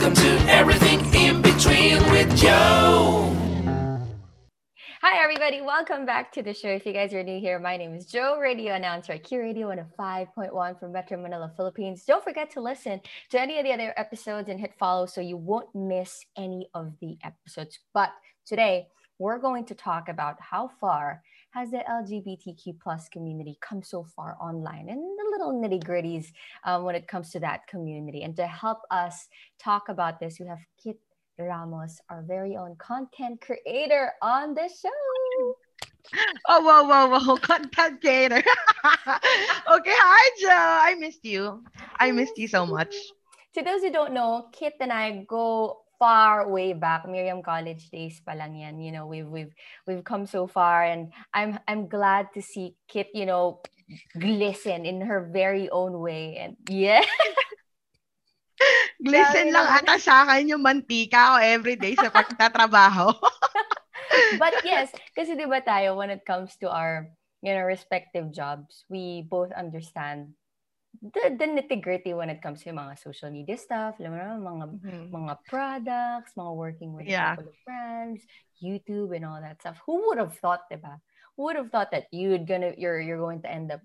Welcome to Everything in Between with Joe. Hi, everybody. Welcome back to the show. If you guys are new here, my name is Joe, radio announcer at Q Radio 105.1 from Metro Manila, Philippines. Don't forget to listen to any of the other episodes and hit follow so you won't miss any of the episodes. But today, we're going to talk about how far has the LGBTQ plus community come so far online and the little nitty gritties um, when it comes to that community. And to help us talk about this, we have Kit Ramos, our very own content creator on the show. Oh, whoa, whoa, whoa. Content creator. okay, hi, Joe. I missed you. I missed you so much. To those who don't know, Kit and I go far way back Miriam college days pa lang yan. You know we've we've we've come so far and I'm I'm glad to see Kit you know glisten in her very own way and yeah. Glisten lang ata sa akin yung mantika ko everyday sa pagtatrabaho. But yes, kasi 'di ba tayo when it comes to our you know respective jobs, we both understand the, the nitty-gritty when it comes to mga social media stuff, alam mo mga mm-hmm. mga products, mga working with yeah. of friends, YouTube and all that stuff. Who would have thought, 'di ba? Who would have thought that you'd gonna you're you're going to end up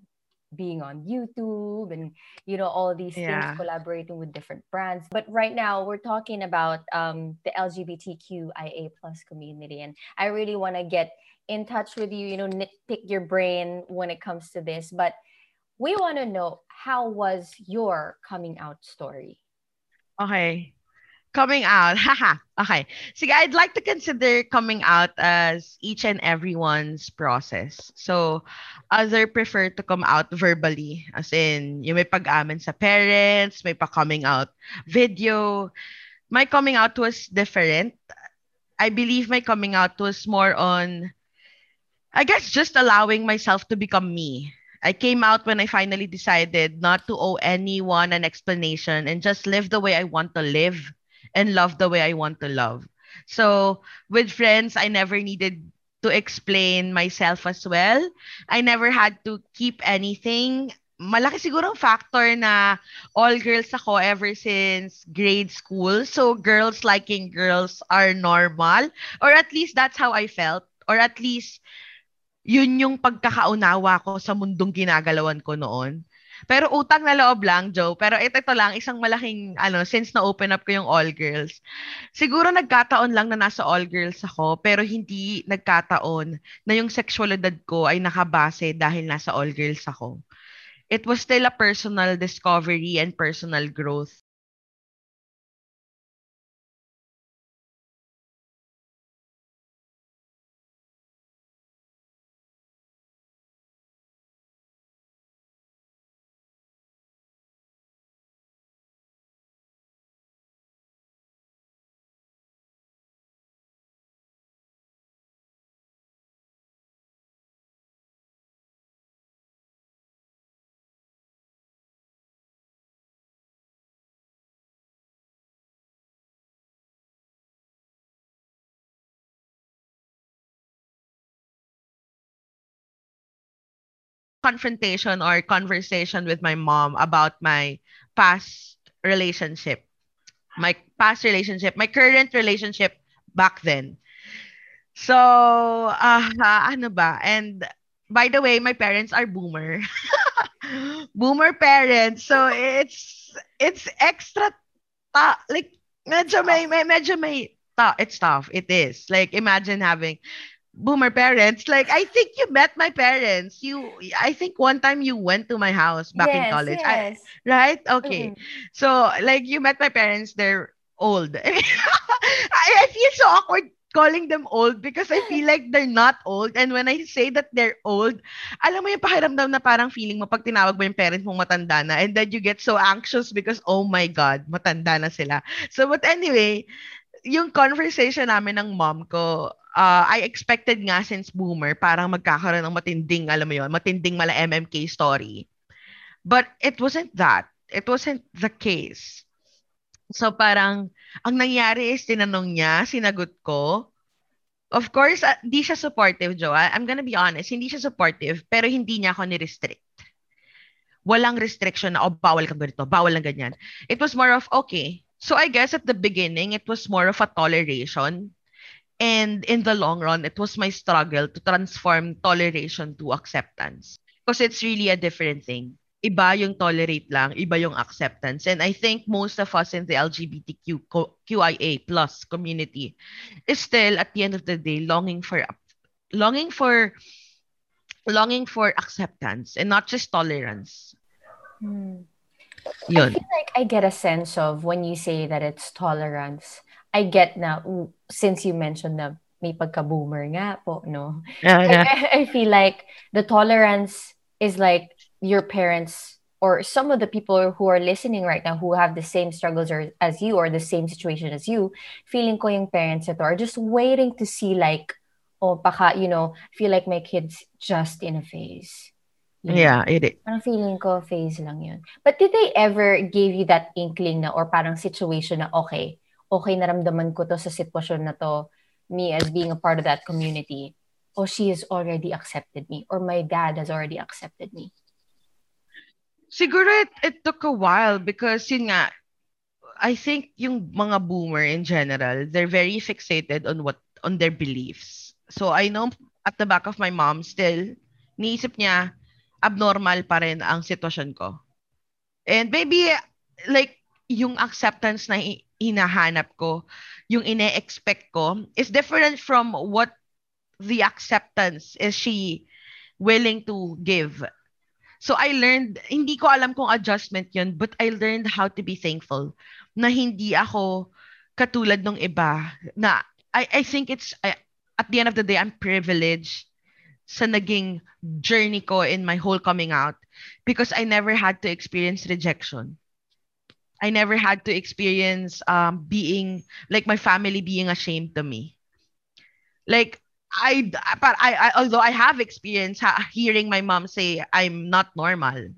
being on YouTube and you know all these yeah. things collaborating with different brands but right now we're talking about um, the LGBTQIA plus community and I really want to get in touch with you you know nitpick your brain when it comes to this but we want to know how was your coming out story okay coming out. Haha. okay. Sige, I'd like to consider coming out as each and everyone's process. So, other prefer to come out verbally. As in, yung may pag-amin sa parents, may pa-coming out video. My coming out was different. I believe my coming out was more on, I guess, just allowing myself to become me. I came out when I finally decided not to owe anyone an explanation and just live the way I want to live and love the way I want to love. So with friends, I never needed to explain myself as well. I never had to keep anything. Malaki siguro factor na all girls ako ever since grade school. So girls liking girls are normal. Or at least that's how I felt. Or at least yun yung pagkakaunawa ko sa mundong ginagalawan ko noon. Pero utang na loob lang, Joe. Pero ito, ito lang, isang malaking, ano, since na-open up ko yung all girls. Siguro nagkataon lang na nasa all girls ako, pero hindi nagkataon na yung sexualidad ko ay nakabase dahil nasa all girls ako. It was still a personal discovery and personal growth confrontation or conversation with my mom about my past relationship. My past relationship, my current relationship back then. So, uh, ano ba? And by the way, my parents are boomer. boomer parents. So it's it's extra ta like medyo may, may medyo may ta it's tough. It is. Like imagine having boomer parents like i think you met my parents you i think one time you went to my house back yes, in college yes. I, right okay mm-hmm. so like you met my parents they're old I, I feel so awkward calling them old because I feel like they're not old. And when I say that they're old, alam mo yung pakiramdam na parang feeling mo pag tinawag mo yung parent mo matanda na and then you get so anxious because, oh my God, matanda na sila. So, but anyway, yung conversation namin ng mom ko, uh, I expected nga since boomer, parang magkakaroon ng matinding, alam mo yon matinding mala MMK story. But it wasn't that. It wasn't the case. So parang, ang nangyari is tinanong niya, sinagot ko. Of course, uh, siya supportive, Joe. I'm gonna be honest, hindi siya supportive, pero hindi niya ako ni-restrict. Walang restriction na, oh, bawal kang ganito, bawal lang ganyan. It was more of, okay, So I guess at the beginning, it was more of a toleration. And in the long run, it was my struggle to transform toleration to acceptance. Because it's really a different thing. Iba yung tolerate lang, iba yung acceptance. And I think most of us in the LGBTQ QIA plus community is still at the end of the day longing for longing for longing for acceptance and not just tolerance. Hmm. Yun. I feel like I get a sense of when you say that it's tolerance. I get na, since you mentioned na may pagka-boomer nga po, no? Yeah, yeah. I, I feel like the tolerance is like your parents or some of the people who are listening right now who have the same struggles or, as you or the same situation as you, feeling ko yung parents ito are just waiting to see like, oh, baka, you know, feel like my kid's just in a phase. Yeah, it is. Parang feeling ko, phase lang yun. But did they ever give you that inkling na or parang situation na, okay, okay naramdaman ko to sa sitwasyon na to, me as being a part of that community, or she has already accepted me, or my dad has already accepted me? Siguro it, it took a while because yun nga, I think yung mga boomer in general, they're very fixated on what on their beliefs. So I know at the back of my mom still, niisip niya, abnormal pa rin ang sitwasyon ko. And maybe like yung acceptance na hinahanap ko, yung ine-expect ko is different from what the acceptance is she willing to give. So I learned, hindi ko alam kung adjustment yun, but I learned how to be thankful na hindi ako katulad ng iba na I, I think it's, I, at the end of the day, I'm privileged sa naging journey ko in my whole coming out because I never had to experience rejection. I never had to experience um, being, like my family being ashamed to me. Like, I, but I, I although I have experience ha- hearing my mom say I'm not normal.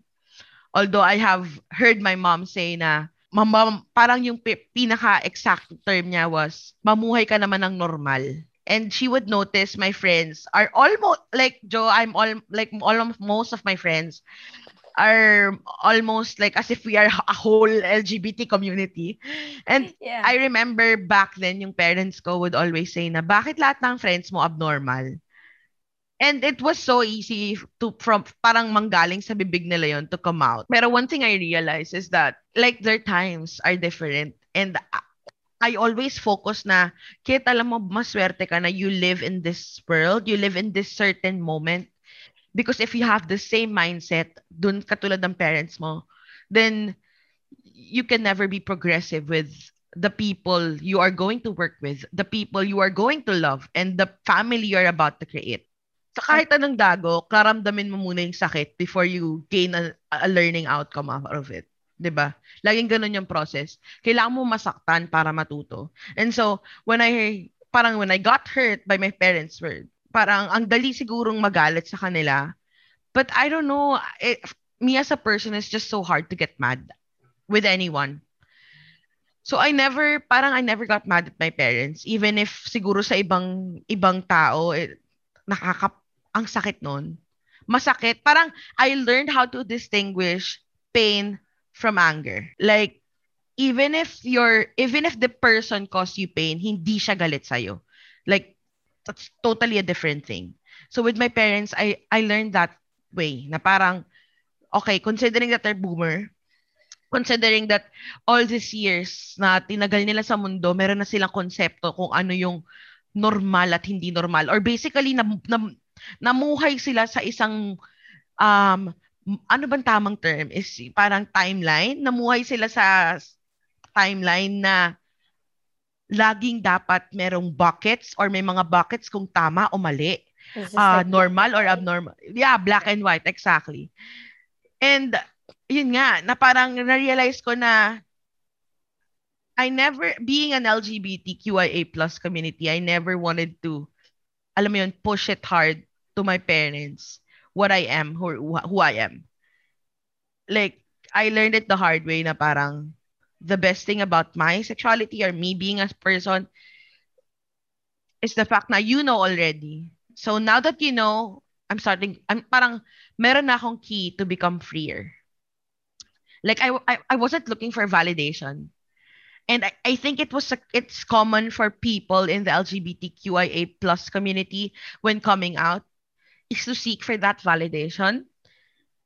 Although I have heard my mom say na mama, parang yung pi- pinaka-exact term niya was mamuhay ka naman ng normal. And she would notice my friends are almost like Joe, I'm all like all of most of my friends are almost like as if we are a whole LGBT community. And Yeah. I remember back then, yung parents ko would always say na, bakit lahat ng friends mo abnormal? And it was so easy to, from, parang manggaling sa bibig nila yon to come out. Pero one thing I realized is that, like, their times are different. And I- always focus na, kaya alam mo, maswerte ka na you live in this world, you live in this certain moment. Because if you have the same mindset, dun katulad ng parents mo, then you can never be progressive with the people you are going to work with, the people you are going to love, and the family you're about to create. Sa kahit anong dago, karamdamin mo muna yung sakit before you gain a, a learning outcome out of it. 'Di ba? Laging ganun yung process. Kailangan mo masaktan para matuto. And so, when I, parang when I got hurt by my parents' word, parang ang dali sigurong magalit sa kanila. But I don't know, it, me as a person is just so hard to get mad with anyone. So I never, parang I never got mad at my parents. Even if siguro sa ibang, ibang tao, eh, nakaka, ang sakit nun. Masakit. Parang I learned how to distinguish pain from anger. Like, even if you're, even if the person caused you pain, hindi siya galit sa'yo. Like, that's totally a different thing. So with my parents, I, I learned that way. Na parang, okay, considering that they're boomer, considering that all these years na tinagal nila sa mundo, meron na silang konsepto kung ano yung normal at hindi normal. Or basically, na, na, namuhay sila sa isang, um, ano bang tamang term? Is parang timeline. Namuhay sila sa timeline na laging dapat merong buckets or may mga buckets kung tama o mali. Uh, like- normal or abnormal. Yeah, black and white, exactly. And yun nga, na parang na-realize ko na I never, being an LGBTQIA plus community, I never wanted to, alam mo yun, push it hard to my parents what I am, who, who I am. Like, I learned it the hard way na parang the best thing about my sexuality or me being a person is the fact na you know already. So now that you know, I'm starting, I'm parang, meron na akong key to become freer. Like, I, I, I wasn't looking for validation. and I, I think it was it's common for people in the LGBTQIA plus community when coming out is to seek for that validation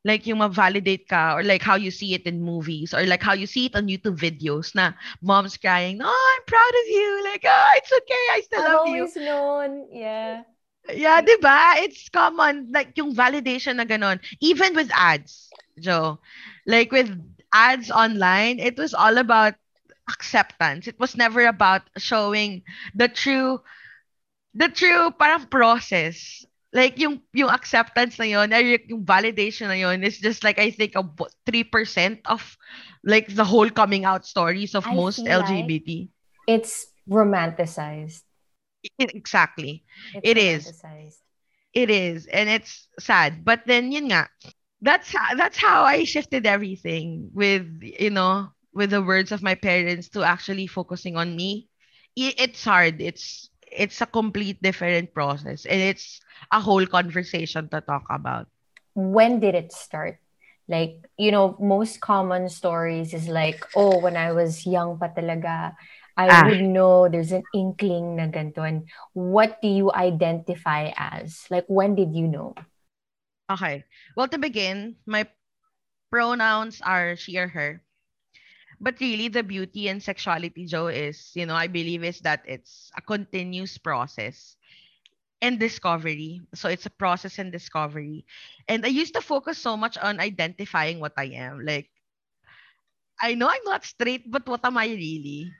like yung ma-validate ka or like how you see it in movies or like how you see it on YouTube videos na mom's crying, "Oh, I'm proud of you." Like, "Oh, it's okay. I still I've love you." always known, yeah. Yeah, 'di ba? It's common like yung validation na ganon. Even with ads, Joe. Like with ads online, it was all about acceptance. It was never about showing the true the true parang process like yung yung acceptance na yon or yung validation na yon is just like I think a 3% of like the whole coming out stories of I most feel like LGBT. It's romanticized. I- exactly. It's It is. It is and it's sad. But then yun nga, that's that's how I shifted everything with you know with the words of my parents to actually focusing on me. It's hard. It's it's a complete different process and it's a whole conversation to talk about. When did it start? Like, you know, most common stories is like, oh, when I was young pa talaga, I Ah. would know there's an inkling na ganito. And what do you identify as? Like, when did you know? Okay. Well, to begin, my pronouns are she or her. But really, the beauty and sexuality, Joe, is, you know, I believe is that it's a continuous process and discovery. So it's a process and discovery. And I used to focus so much on identifying what I am. Like, I know I'm not straight, but what am I really?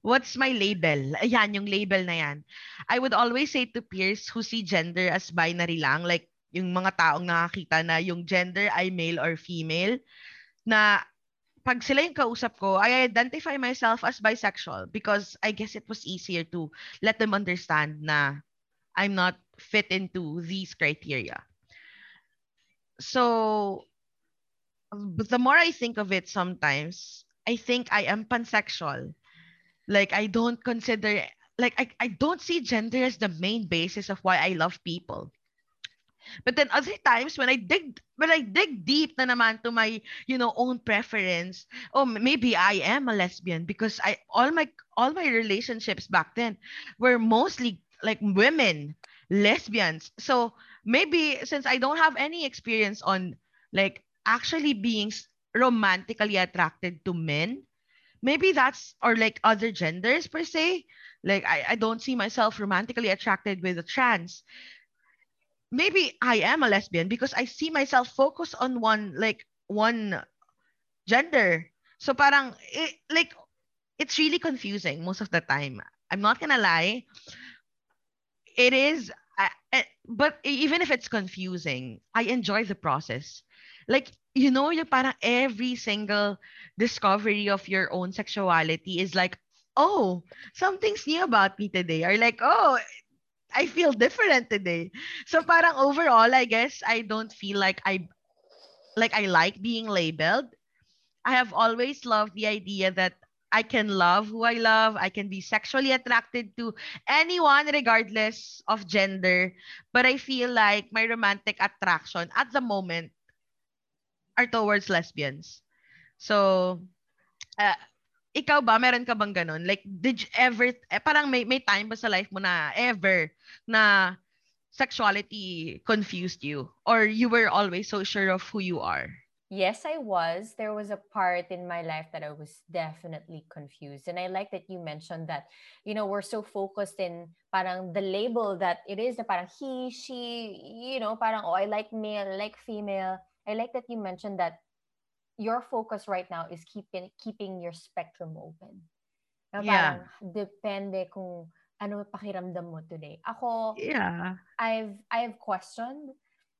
What's my label? Ayan, yung label na yan. I would always say to peers who see gender as binary lang, like yung mga taong nakakita na yung gender ay male or female, na pag sila yung kausap ko, I identify myself as bisexual because I guess it was easier to let them understand na I'm not fit into these criteria. So, but the more I think of it sometimes, I think I am pansexual. Like, I don't consider, like, I, I don't see gender as the main basis of why I love people. But then other times when I dig when I dig deep na naman to my you know own preference, oh maybe I am a lesbian because I all my all my relationships back then were mostly like women, lesbians. So maybe since I don't have any experience on like actually being romantically attracted to men, maybe that's or like other genders per se. Like I, I don't see myself romantically attracted with a trans maybe I am a lesbian because I see myself focus on one like one gender. So parang it, like it's really confusing most of the time. I'm not gonna lie. It is, uh, uh, but even if it's confusing, I enjoy the process. Like you know, yung parang every single discovery of your own sexuality is like, oh, something's new about me today, or like, oh, I feel different today. So parang overall, I guess I don't feel like I like I like being labeled. I have always loved the idea that I can love who I love. I can be sexually attracted to anyone regardless of gender. But I feel like my romantic attraction at the moment are towards lesbians. So, uh, ikaw ba, meron ka bang ganun? Like, did you ever, eh, parang may, may time ba sa life mo na ever na sexuality confused you? Or you were always so sure of who you are? Yes, I was. There was a part in my life that I was definitely confused. And I like that you mentioned that, you know, we're so focused in parang the label that it is the parang he, she, you know, parang, oh, I like male, I like female. I like that you mentioned that your focus right now is keeping keeping your spectrum open. Na Yeah. parang depende kung ano pakiramdam mo today. Ako, Yeah. I've I've questioned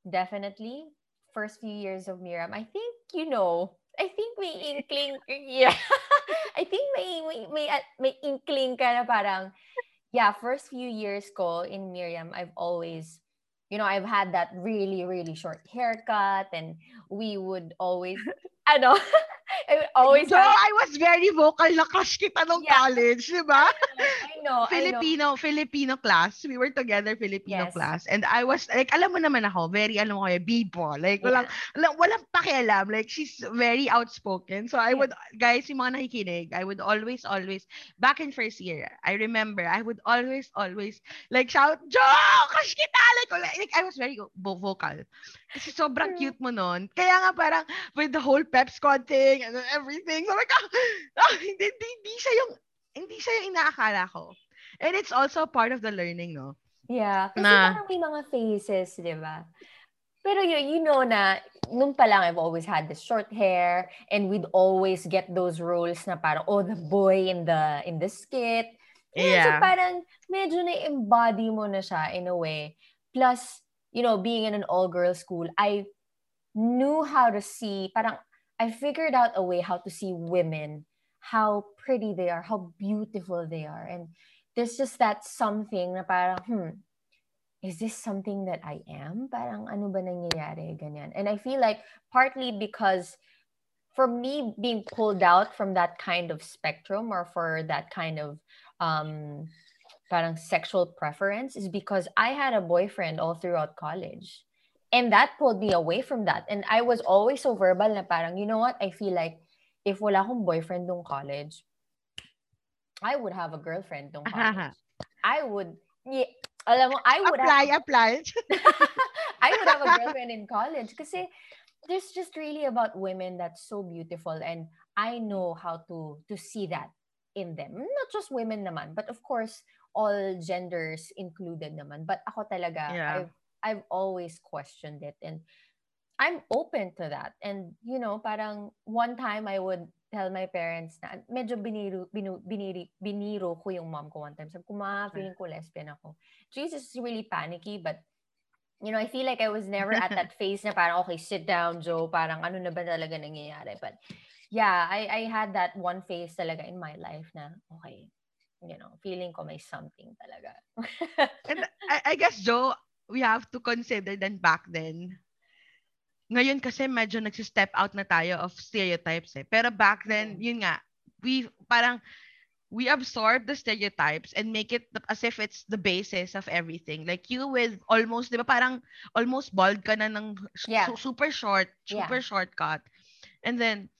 definitely first few years of Miriam. I think you know. I think may inkling yeah. I think may may may, may inkling ka na parang yeah, first few years ko in Miriam, I've always you know, I've had that really really short haircut and we would always ano I always So, have I was very vocal na crush kita nung Yeah. college, di ba? I know, I know. Filipino, Filipino class. We were together Filipino Yes. class. And I was, like, alam mo naman ako, very, alam kayo, bibo. Like, walang, walang, walang pakialam. Like, she's very outspoken. So, I Yeah. would, guys, yung mga nakikinig, I would always, always, back in first year, I remember, I would always, always, like, shout, Joe! Crush kita! Like, like, I was very vo- vocal. Kasi sobrang Mm. cute mo nun. Kaya nga parang, with the whole pep squad thing and everything, so like, ah, hindi, hindi, hindi siya yung, hindi siya yung inaakala ko. And it's also part of the learning, no? Yeah. Kasi Na- parang may mga phases, di ba? Pero you, you know na, nung pa lang, I've always had the short hair and we'd always get those roles na parang, oh, the boy in the in the skit. Yeah. So Yeah. parang medyo na-embody mo na siya in a way. Plus, you know, being in an all-girls school, I knew how to see, parang I figured out a way how to see women, how pretty they are, how beautiful they are. And there's just that something na parang, hmm, is this something that I am? Parang ano ba nangyayari? Ganyan. And I feel like partly because for me being pulled out from that kind of spectrum or for that kind of um parang sexual preference is because I had a boyfriend all throughout college. And that pulled me away from that. And I was always so verbal na parang, you know what? I feel like if wala akong boyfriend nung college, I would have a girlfriend nung ah, college. I would, yeah, alam mo, I would apply, have, apply. I would have a girlfriend in college kasi there's just really about women that's so beautiful and I know how to to see that in them. Not just women naman, but of course all genders included naman. But ako talaga, Yeah. I've I've always questioned it and I'm open to that. And you know, parang one time I would tell my parents na medyo biniro, binu, biniri, biniro ko yung mom ko one time. Sabi ko, ma, feeling ko lesbian ako. She's just really panicky, but you know, I feel like I was never at that phase na parang, okay, sit down, Joe, parang ano na ba talaga nangyayari. But yeah, I, I had that one phase talaga in my life na, okay, you know, feeling ko may something talaga. And I, I guess, Joe, we have to consider then back then, ngayon kasi medyo nagsi-step out na tayo of stereotypes eh. Pero back then, yun nga, we parang we absorb the stereotypes and make it as if it's the basis of everything. Like you with almost, di ba parang almost bald ka na ng Yeah. su- super short, Yeah. super shortcut. And then,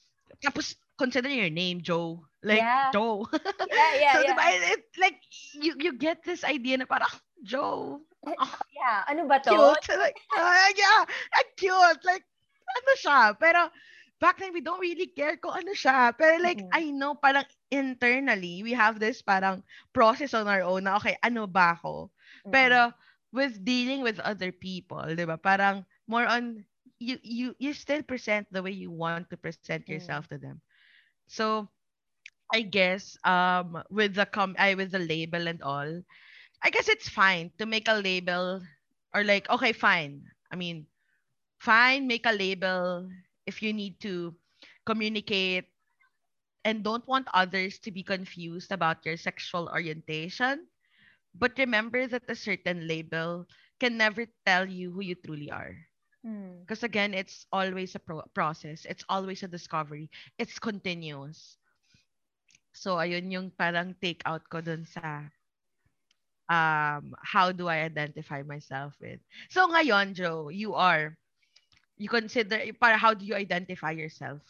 tapos consider your name, Joe. Like, Yeah. Joe. yeah, yeah, so, yeah. diba, it, it- like, you, you get this idea na parang, Joe, Yeah, ano ba to? cute. Like, ah, yeah, ah, cute. Like, ano siya? Pero, back then, we don't really care kung ano siya. Pero like, Mhm. I know, parang internally, we have this parang process on our own na, okay, ano ba ako? Mm-mm. Pero, with dealing with other people, di ba? Parang, more on, you, you, you still present the way you want to present yourself to them. So, I guess, um, with the com, I with the label and all, I guess it's fine to make a label or like, okay, fine. I mean, fine, make a label if you need to communicate and don't want others to be confused about your sexual orientation. But remember that a certain label can never tell you who you truly are. Mm. Because again, it's always a pro- process. It's always a discovery. It's continuous. So, ayun yung parang take out ko dun sa um, how do I identify myself with. So, ngayon, Joe, you are, you consider, para how do you identify yourself?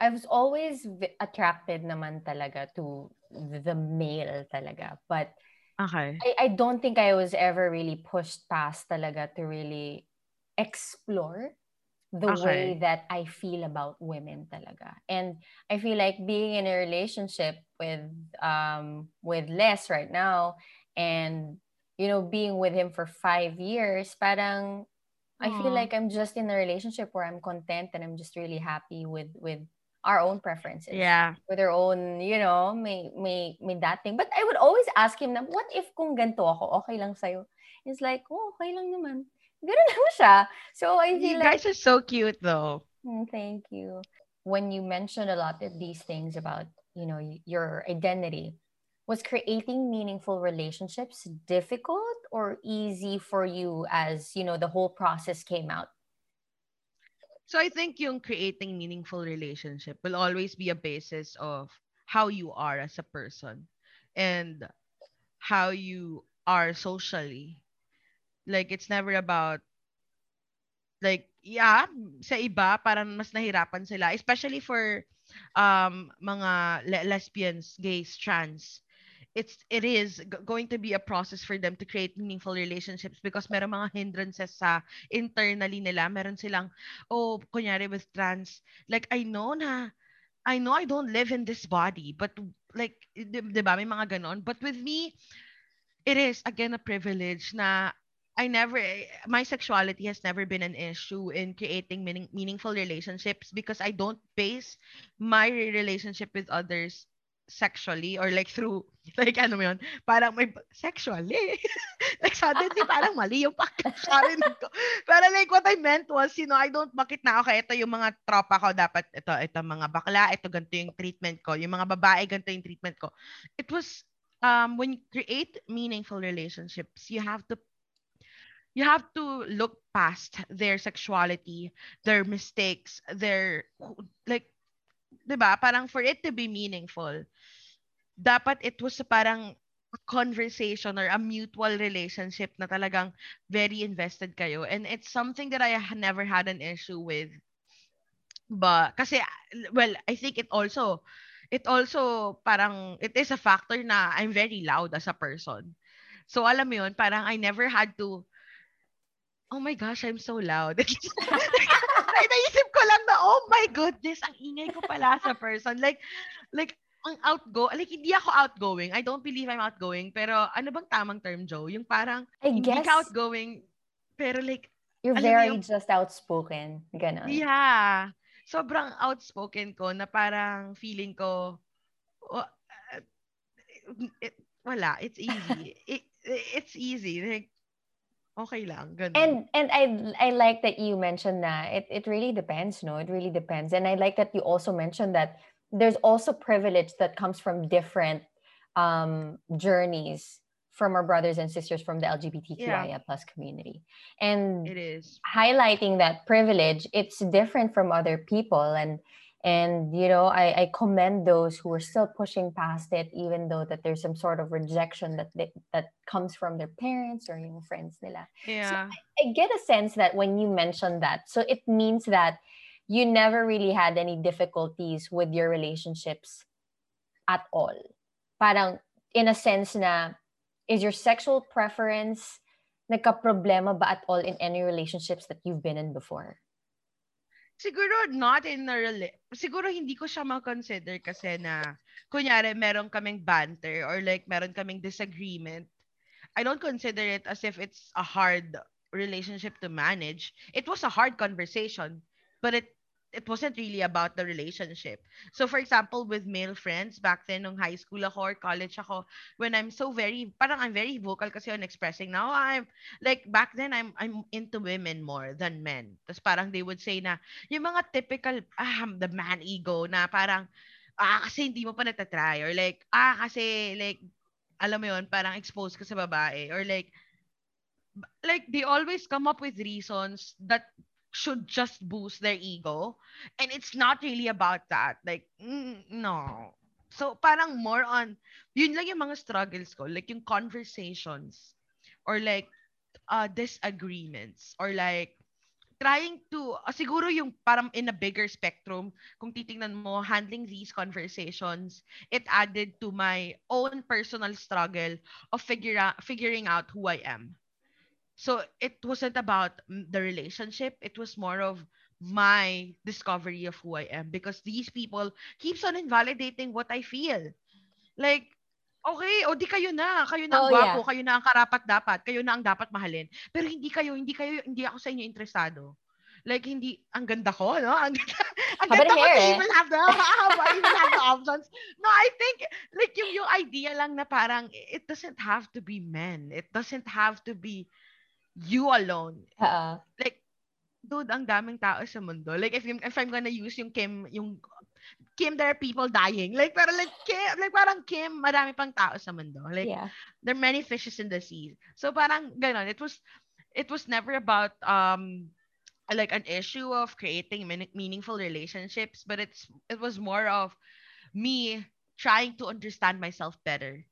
I was always attracted naman talaga to the male talaga. But Okay. I, I don't think I was ever really pushed past talaga to really explore the way Okay. that I feel about women talaga. And I feel like being in a relationship with um with Les right now and you know being with him for five years, parang I feel Aw. like I'm just in a relationship where I'm content and I'm just really happy with with our own preferences Yeah. with their own, you know, may may may that thing. But I would always ask him na, what if kung ganito ako, okay lang sa'yo? He's like, oh, okay lang naman. Ganun lang siya. So I You feel like, guys are so cute though. "Hmm, thank you. When you mentioned a lot of these things about, you know, your identity, was creating meaningful relationships difficult or easy for you as, you know, the whole process came out? So I think yung creating meaningful relationship will always be a basis of how you are as a person. and how you are socially. Like it's never about like yeah, sa iba parang mas nahirapan sila especially for um mga le- lesbians, gays, trans. It's it is going to be a process for them to create meaningful relationships because meron mga hindrances sa internally nila. Meron silang oh, kunyari with trans, like I know na I know I don't live in this body, but like, di, di ba, may mga ganon. But with me, it is, again, a privilege na I never, my sexuality has never been an issue in creating meaning, meaningful relationships because I don't base my relationship with others sexually or like through, like ano mo yun, parang may, sexually. like suddenly parang mali yung pagkakarinig ko. Pero like what I meant was, you know, I don't, bakit na, okay, ito yung mga tropa ko, dapat ito, ito mga bakla, ito ganito yung treatment ko, yung mga babae, ganito yung treatment ko. It was, um, when you create meaningful relationships, you have to you have to look past their sexuality, their mistakes, their like 'di ba? Parang for it to be meaningful, dapat it was parang conversation or a mutual relationship na talagang very invested kayo. And it's something that I never had an issue with. But kasi well, I think it also it also parang it is a factor na I'm very loud as a person. So alam mo yun, parang I never had to oh my gosh, I'm so loud. naisip ko lang na, oh my goodness, ang ingay ko pala sa person. Like, like, ang outgo, like, hindi ako outgoing. I don't believe I'm outgoing. Pero, ano bang tamang term, Joe? Yung parang, I hindi guess ka outgoing, pero like, you're very yung- just outspoken. Ganon. yeah, sobrang outspoken ko na parang feeling ko, oh, uh, it, wala, it's easy. it, it's easy. Like, okay lang, ganun. And and I I like that you mentioned that it it really depends, no? It really depends. And I like that you also mentioned that there's also privilege that comes from different um journeys from our brothers and sisters from the LGBTQIA plus community. And it is. highlighting that privilege, it's different from other people and and you know I, I commend those who are still pushing past it even though that there's some sort of rejection that they, that comes from their parents or yung friends nila Yeah. I get a sense that when you mentioned that, so it means that you never really had any difficulties with your relationships at all. Parang in a sense na is your sexual preference nagka-problema ba at all in any relationships that you've been in before? Siguro not in a rela- siguro hindi ko siya ma-consider kasi na kunyari meron kaming banter or like meron kaming disagreement. I don't consider it as if it's a hard relationship to manage. It was a hard conversation but it it wasn't really about the relationship so for example with male friends back then nung high school ako or college ako when I'm so very parang I'm very vocal kasi on expressing now I'm like back then I'm I'm into women more than men. Tapos parang they would say na yung mga typical ah the man ego na parang ah kasi hindi mo pa natatry or like ah kasi like alam mo yun parang exposed ka sa babae or like like they always come up with reasons that should just boost their ego. And it's not really about that. Like mm, no. So parang more on yun lang yung mga struggles ko. Like yung conversations or like uh, disagreements or like trying to uh, siguro yung parang in a bigger spectrum kung titingnan mo handling these conversations it added to my own personal struggle of figure out, figuring out who I am so it wasn't about the relationship. It was more of my discovery of who I am because these people keeps on invalidating what I feel. Like okay o di kayo na. Kayo na ang Oh, gwapo. kayo na ang karapat dapat. Kayo na ang dapat mahalin. Pero hindi kayo hindi kayo hindi ako sa inyo interesado. Like hindi ang ganda ko no? Ang ganda, ang ganda ko. to even have the even have the options? No I think like yung yung idea lang na parang it doesn't have to be men. It doesn't have to be you alone. Oo. like dude ang daming tao sa mundo. Like if if I'm gonna use yung Kim yung Kim there are people dying. Like pero like Kim like parang Kim marami pang tao sa mundo. Like yeah. there are many fishes in the sea. So parang ganon. It was it was never about um like an issue of creating meaning- meaningful relationships but it's it was more of me trying to understand myself better.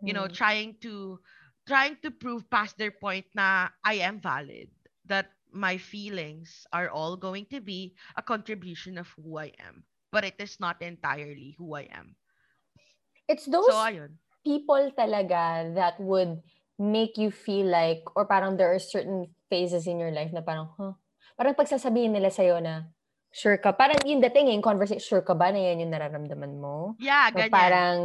You know Mm. trying to trying to prove past their point na I am valid that my feelings are all going to be a contribution of who I am. But it is not entirely who I am. It's those so ayun. people talaga that would make you feel like, or parang there are certain phases in your life na parang, huh? Parang pagsasabihin nila sa'yo na, sure ka, parang yung dating yung conversation, sure ka ba? Na yan yung nararamdaman mo? yeah ganyan. parang,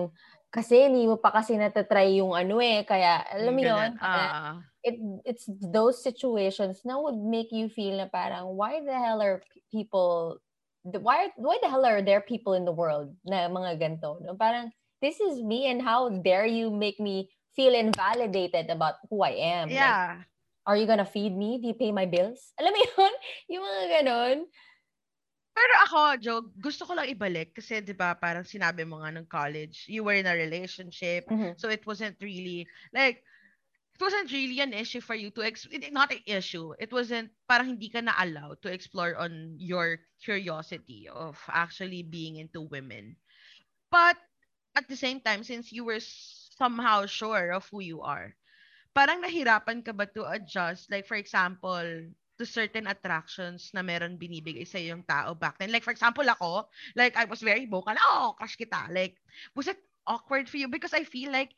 kasi hindi mo pa kasi natatry yung ano eh, kaya, alam mo yun, Ah, it, it's those situations na would make you feel na parang, why the hell are people, the, why, why the hell are there people in the world na mga ganito? No? Parang, this is me and how dare you make me feel invalidated about who I am? Like, yeah are you gonna feed me? Do you pay my bills? Alam mo yun? Yung mga ganon. Pero ako, Jo, gusto ko lang ibalik kasi 'di ba parang sinabi mo nga ng college, you were in a relationship, Mhm. so it wasn't really like it wasn't really an issue for you to ex- not an issue. It wasn't parang hindi ka na allowed to explore on your curiosity of actually being into women. But at the same time since you were somehow sure of who you are, parang nahirapan ka ba to adjust like for example, to certain attractions na meron binibigay sa yung tao back then. Like, for example, ako, like, I was very vocal, oh, crush kita. Like, was it awkward for you? Because I feel like,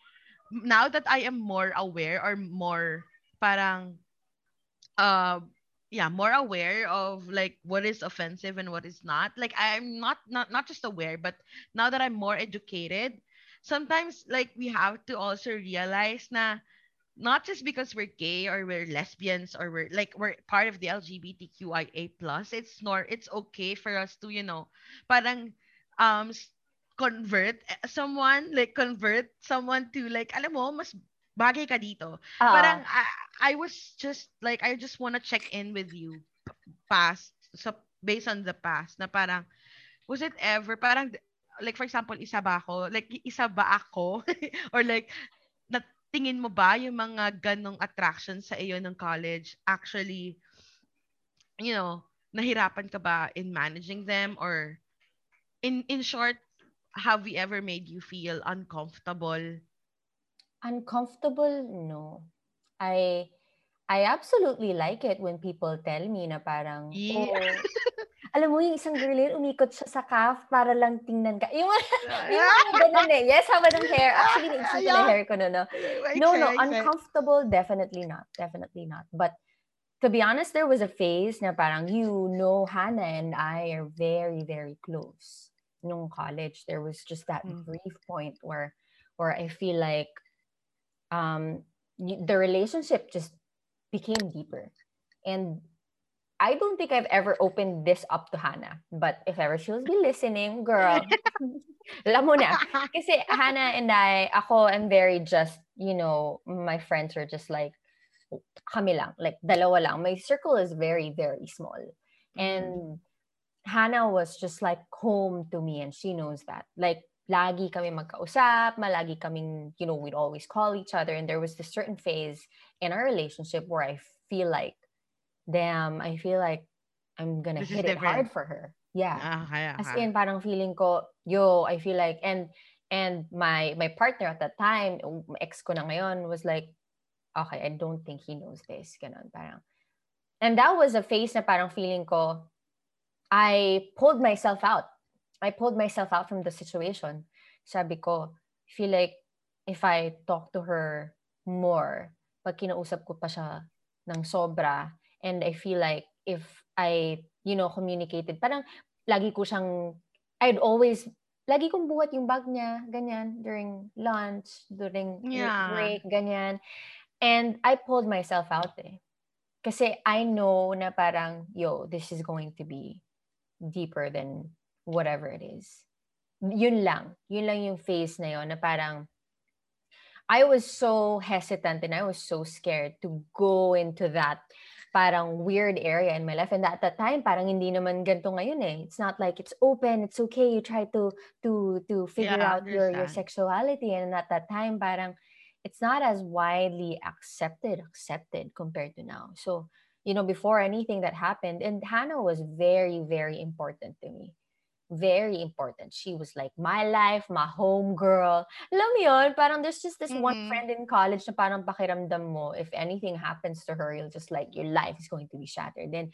now that I am more aware or more, parang, uh, yeah, more aware of, like, what is offensive and what is not. Like, I'm not, not, not just aware, but now that I'm more educated, sometimes, like, we have to also realize na, not just because we're gay or we're lesbians or we're like we're part of the LGBTQIA plus it's nor it's okay for us to you know parang um convert eh, someone like convert someone to like alam mo mas bagay ka dito. Ah, parang I, I was just like I just wanna check in with you past so based on the past na parang was it ever parang like for example isa ba ako like isa ba ako? Or like tingin mo ba yung mga ganong attractions sa iyo ng college actually you know nahirapan ka ba in managing them or in in short have we ever made you feel uncomfortable uncomfortable? No. I I absolutely like it when people tell me na parang, Yeah. oh, alam mo yung isang girl yun, umikot siya sa calf para lang tingnan ka. Yung, yung mga ganun eh. Yes, haba ng hair. Actually, naisip ko na hair ko no, no. No, no, uncomfortable, definitely not. Definitely not. But to be honest, there was a phase na parang, you know, Hannah and I are very, very close. Nung college, there was just that Mm. brief point where, where I feel like um, the relationship just became deeper. And I don't think I've ever opened this up to Hannah. But if ever she'll be listening, girl, alam mo na. Kasi Hannah and I, ako, I'm very just, you know, my friends are just like, kami lang, like dalawa lang. My circle is very, very small. Mm-hmm. And Hannah was just like home to me and she knows that. Like, lagi kami magkausap, malagi kaming, you know, we'd always call each other. And there was this certain phase in our relationship where I feel like, damn, I feel like I'm gonna This is hit it different. hard for her. Yeah. ah, kaya As ka. in, parang feeling ko, yo, I feel like, and and my my partner at that time, ex ko na ngayon, was like, okay, I don't think he knows this. Ganon, parang. And that was a phase na parang feeling ko, I pulled myself out. I pulled myself out from the situation. Sabi ko, I feel like if I talk to her more, pag kinausap ko pa siya ng sobra, and I feel like if I, you know, communicated, parang lagi ko siyang, I'd always, lagi kong buhat yung bag niya, ganyan, during lunch, during Yeah. break, ganyan. And I pulled myself out eh. Kasi I know na parang, yo, this is going to be deeper than whatever it is. Yun lang. Yun lang yung phase na yun na parang, I was so hesitant and I was so scared to go into that parang weird area in my life. And at that time, parang hindi naman ganito ngayon eh. It's not like it's open, it's okay. You try to to to figure Yeah, out your your sexuality. And at that time, parang it's not as widely accepted accepted compared to now. So, you know, before anything that happened, and Hannah was very, very important to me. Very important. She was like my life, my home girl. Alam mo yun, parang there's just this one Mhm. friend in college na parang pakiramdam mo, if anything happens to her, you'll just like, your life is going to be shattered. Then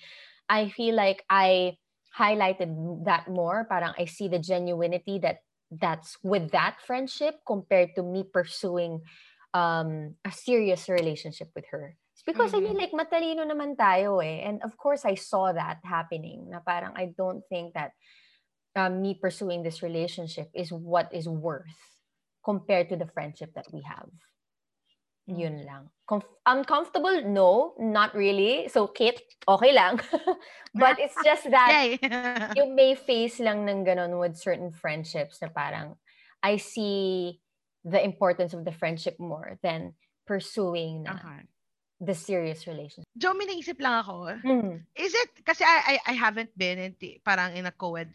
I feel like I highlighted that more. Parang I see the genuinity that that's with that friendship compared to me pursuing um, a serious relationship with her. It's because I mean, like, matalino naman tayo eh. And of course, I saw that happening. Na parang I don't think that um, me pursuing this relationship is what is worth compared to the friendship that we have. Yun lang. Comf- uncomfortable? No, not really. So, Kit, okay lang. But it's just that you may face lang ng ganon with certain friendships na parang I see the importance of the friendship more than pursuing na okay. the serious relationship. Jo, may naisip lang ako. Mm. Is it, kasi I, I, I haven't been in, parang in a co-ed,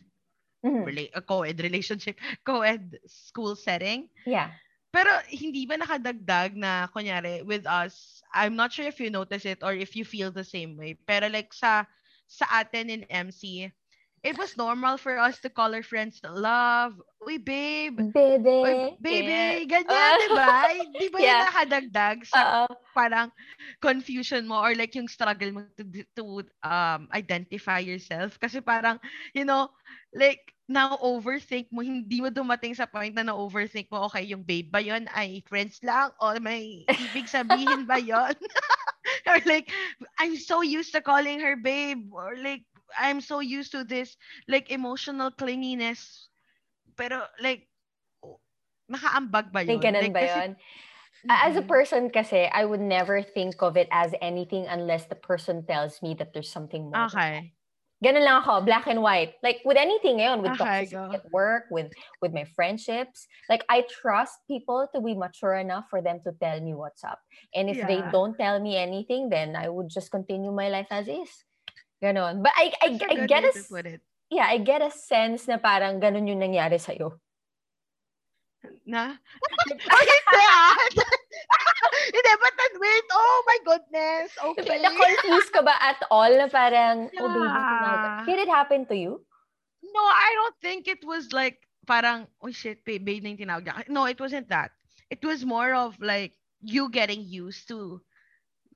Mhm. rela- a co-ed relationship, co-ed school setting. Yeah. Pero hindi ba nakadagdag na, kunyari, with us, I'm not sure if you notice it or if you feel the same way, pero like sa, sa atin in MC, it was normal for us to call our friends love, uy babe, Baby. uy baby, Yeah. ganyan, Ah. di ba? Di ba yun Yeah. nakadagdag sa Oo. parang confusion mo or like yung struggle mo to, to um, identify yourself? Kasi parang, you know, like, now overthink mo, hindi mo dumating sa point na na-overthink mo, okay, yung babe ba yun ay friends lang o may ibig sabihin ba yun? or like, I'm so used to calling her babe or like, I'm so used to this like emotional clinginess. Pero like, nakaambag ba yun? ganun Like, ba kasi- yun? A- As a person kasi, I would never think of it as anything unless the person tells me that there's something more. Okay. Ganun lang ako, black and white. Like with anything ngayon, with Okay, at work, with with my friendships, like I trust people to be mature enough for them to tell me what's up. And if they don't tell me anything, then I would just continue my life as is. Ganon. But I I, I good get a yeah, I get a sense na parang ganun yung nangyari sa'yo. Na? oh, hindi ah! hindi, but then wait, oh my goodness, okay. Na-confuse ka ba at all na parang, oh baby, Yeah. did it happen to you? No, I don't think it was like, parang, oh shit, babe, babe na yung tinawag niya. No, it wasn't that. It was more of like, you getting used to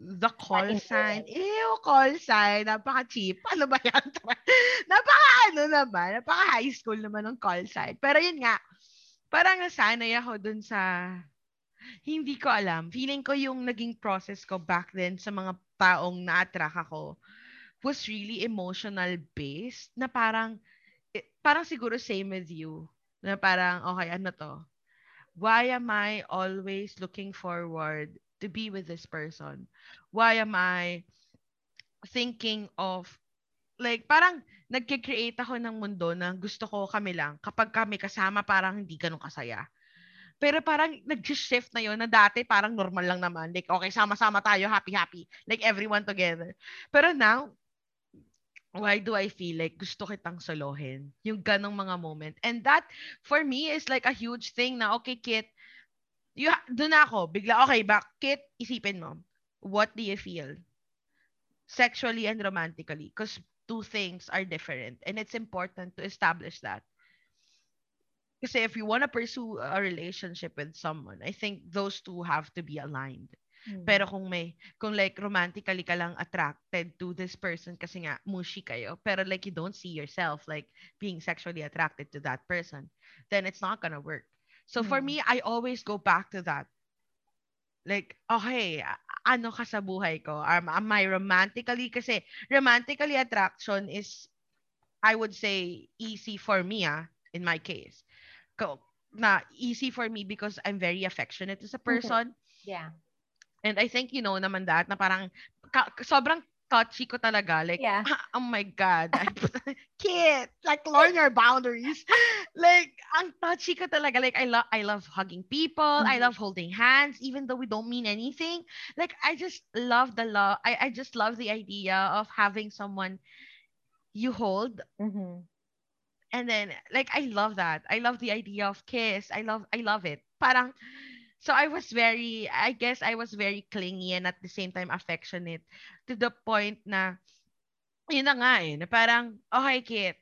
the call That sign. Ew, call sign. Napaka-cheap. Ano ba yan? napaka ano naman. Napaka high school naman ng call sign. Pero yun nga, parang nasanay ako dun sa, hindi ko alam. Feeling ko yung naging process ko back then sa mga taong na-attract ako was really emotional based na parang eh, parang siguro same with you na parang okay ano to why am I always looking forward to be with this person why am I thinking of like parang nagke-create ako ng mundo na gusto ko kami lang kapag kami kasama parang hindi ganun kasaya pero parang nag-shift na yon na dati parang normal lang naman. Like, okay, sama-sama tayo, happy-happy. Like, everyone together. Pero now, why do I feel like gusto kitang solohin? Yung ganong mga moment. And that, for me, is like a huge thing na, okay, Kit, you, doon ako, bigla, okay, ba, Kit, isipin mo, what do you feel? Sexually and romantically. Because two things are different. And it's important to establish that. Kasi if you want to pursue a relationship with someone, I think those two have to be aligned. Pero kung may, kung like romantically ka lang attracted to this person kasi nga mushy kayo, pero like you don't see yourself like being sexually attracted to that person, then it's not gonna work. So for Mm. me, I always go back to that. Like, okay, ano ka sa buhay ko? Am, am I romantically? Kasi romantically attraction is, I would say, easy for me, ah, in my case. Ko, na easy for me because I'm very affectionate as a person. yeah. And I think you know naman that na parang ka- sobrang touchy ko talaga. Like, Yeah. oh my God. I, kid, like learn your boundaries. like, ang touchy ko talaga. Like, I love I love hugging people. I Mhm. love holding hands, even though we don't mean anything. Like, I just love the love. I, I just love the idea of having someone you hold Mhm. and then like I love that. I love the idea of kiss. I love I love it. Parang so I was very I guess I was very clingy and at the same time affectionate to the point na yun na nga eh, na parang okay Kit,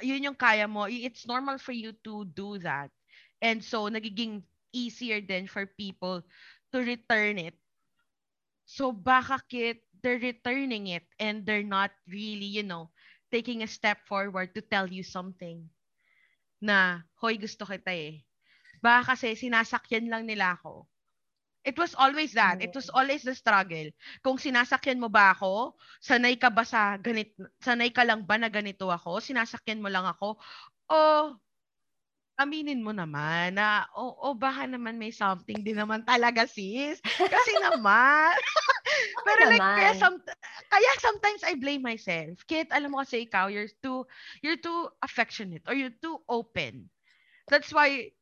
yun yung kaya mo. It's normal for you to do that. And so, nagiging easier then for people to return it. So, baka kit, they're returning it and they're not really, you know, taking a step forward to tell you something na, hoy, gusto kita eh. Baka kasi sinasakyan lang nila ako. It was always that. It was always the struggle. Kung sinasakyan mo ba ako, sanay ka ba sa ganit, sanay ka lang ba na ganito ako? Sinasakyan mo lang ako? O aminin mo naman na, o, o baka naman may something din naman talaga sis. Kasi naman. Pero like, kaya, some, kaya sometimes I blame myself. Kit, alam mo kasi ikaw, you're too, you're too affectionate or you're too open. That's why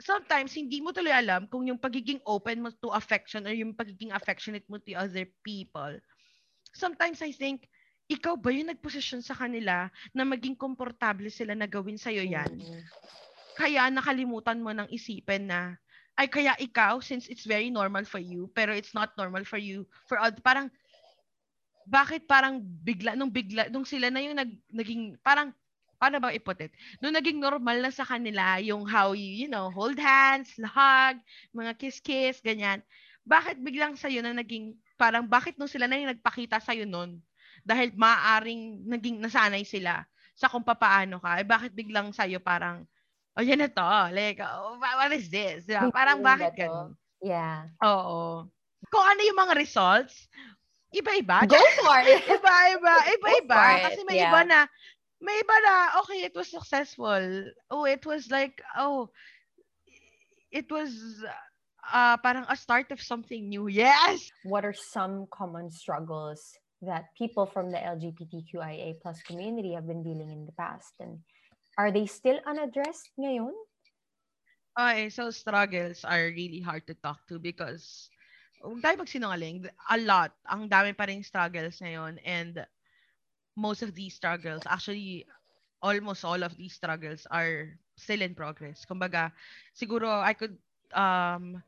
sometimes hindi mo tuloy alam kung yung pagiging open mo to affection or yung pagiging affectionate mo to other people. Sometimes I think, ikaw ba yung nagposisyon sa kanila na maging komportable sila na gawin sa'yo yan? Mm-hmm. Kaya nakalimutan mo ng isipin na, ay kaya ikaw, since it's very normal for you, pero it's not normal for you, for other, parang, bakit parang bigla, nung bigla, nung sila na yung nag, naging, parang, paano ba iput it? Nung naging normal na sa kanila yung how you, you know, hold hands, hug, mga kiss-kiss, ganyan. Bakit biglang sa'yo na naging, parang bakit nung sila na yung nagpakita sa'yo nun? Dahil maaring naging nasanay sila sa kung papaano ka. Eh, bakit biglang sa'yo parang, oh, yan na to. Like, oh, what is this? Diba? Parang bakit ganun? Yeah. Oo. Kung ano yung mga results, iba-iba. Go for it. Iba-iba. Iba-iba. Kasi may yeah. iba na, may iba na, okay, it was successful. Oh, it was like, oh, it was uh, parang a start of something new. Yes! What are some common struggles that people from the LGBTQIA plus community have been dealing in the past? And are they still unaddressed ngayon? Okay, so struggles are really hard to talk to because huwag tayo magsinungaling, a lot, ang dami pa rin struggles ngayon and most of these struggles, actually, almost all of these struggles are still in progress. Kumbaga, siguro I could um,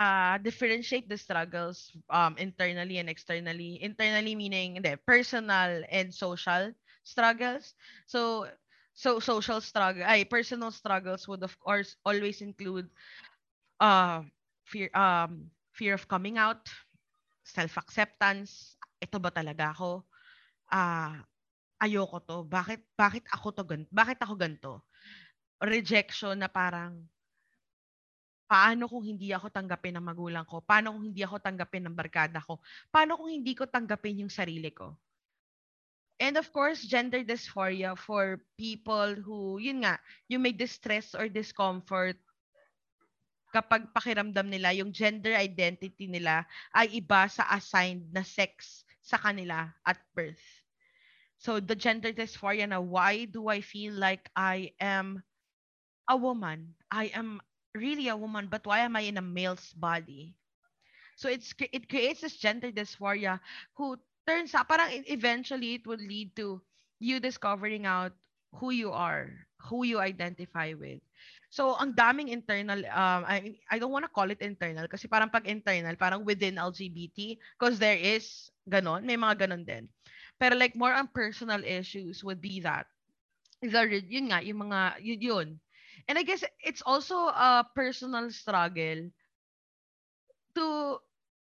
uh, differentiate the struggles um, internally and externally. Internally meaning hindi, personal and social struggles. So, so social struggle, ay, personal struggles would of course always include uh, fear, um, fear of coming out, self-acceptance, ito ba talaga ako? Ah, ayoko to. Bakit bakit ako to gan bakit ako ganto? Rejection na parang paano kung hindi ako tanggapin ng magulang ko? Paano kung hindi ako tanggapin ng barkada ko? Paano kung hindi ko tanggapin yung sarili ko? And of course, gender dysphoria for people who, yun nga, yung may distress or discomfort kapag pakiramdam nila, yung gender identity nila ay iba sa assigned na sex sa kanila at birth. So the gender dysphoria na why do I feel like I am a woman? I am really a woman, but why am I in a male's body? So it's it creates this gender dysphoria who turns out parang eventually it would lead to you discovering out who you are, who you identify with. So ang daming internal um I I don't want to call it internal kasi parang pag internal parang within LGBT because there is ganon, may mga ganon din. Pero like more on personal issues would be that. Is that yun nga, yung mga, yun, yun. And I guess it's also a personal struggle to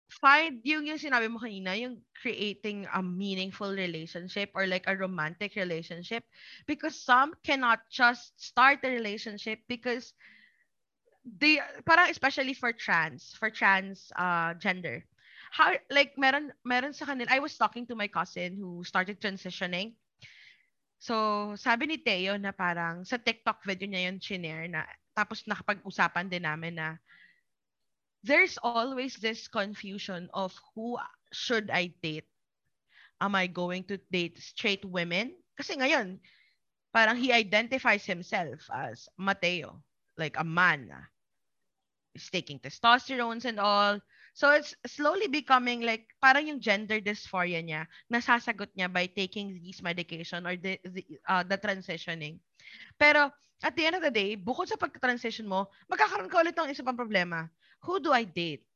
find yung yung sinabi mo kanina, yung creating a meaningful relationship or like a romantic relationship because some cannot just start a relationship because they parang especially for trans, for trans uh gender how like meron meron sa kanila I was talking to my cousin who started transitioning So, sabi ni Teo na parang sa TikTok video niya yun chinare na tapos nakapag-usapan din namin na there's always this confusion of who should I date. Am I going to date straight women? Kasi ngayon, parang he identifies himself as Mateo, like a man. He's taking testosterones and all. So it's slowly becoming like parang yung gender dysphoria niya nasasagot niya by taking these medication or the the, uh, the transitioning. Pero at the end of the day, bukod sa pagka-transition mo, magkakaroon ka ulit ng isa pang problema. Who do I date?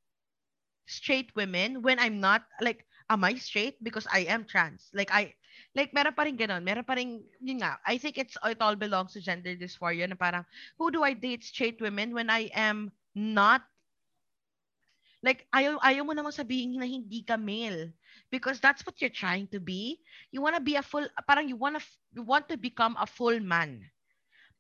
Straight women when I'm not like am I straight because I am trans? Like I like meron pa rin ganun. Meron pa rin, yun nga, I think it's it all belongs to gender dysphoria na parang, who do I date straight women when I am not like ayaw ayaw mo namang sabihin na hindi ka male because that's what you're trying to be. You want to be a full parang you want to you want to become a full man.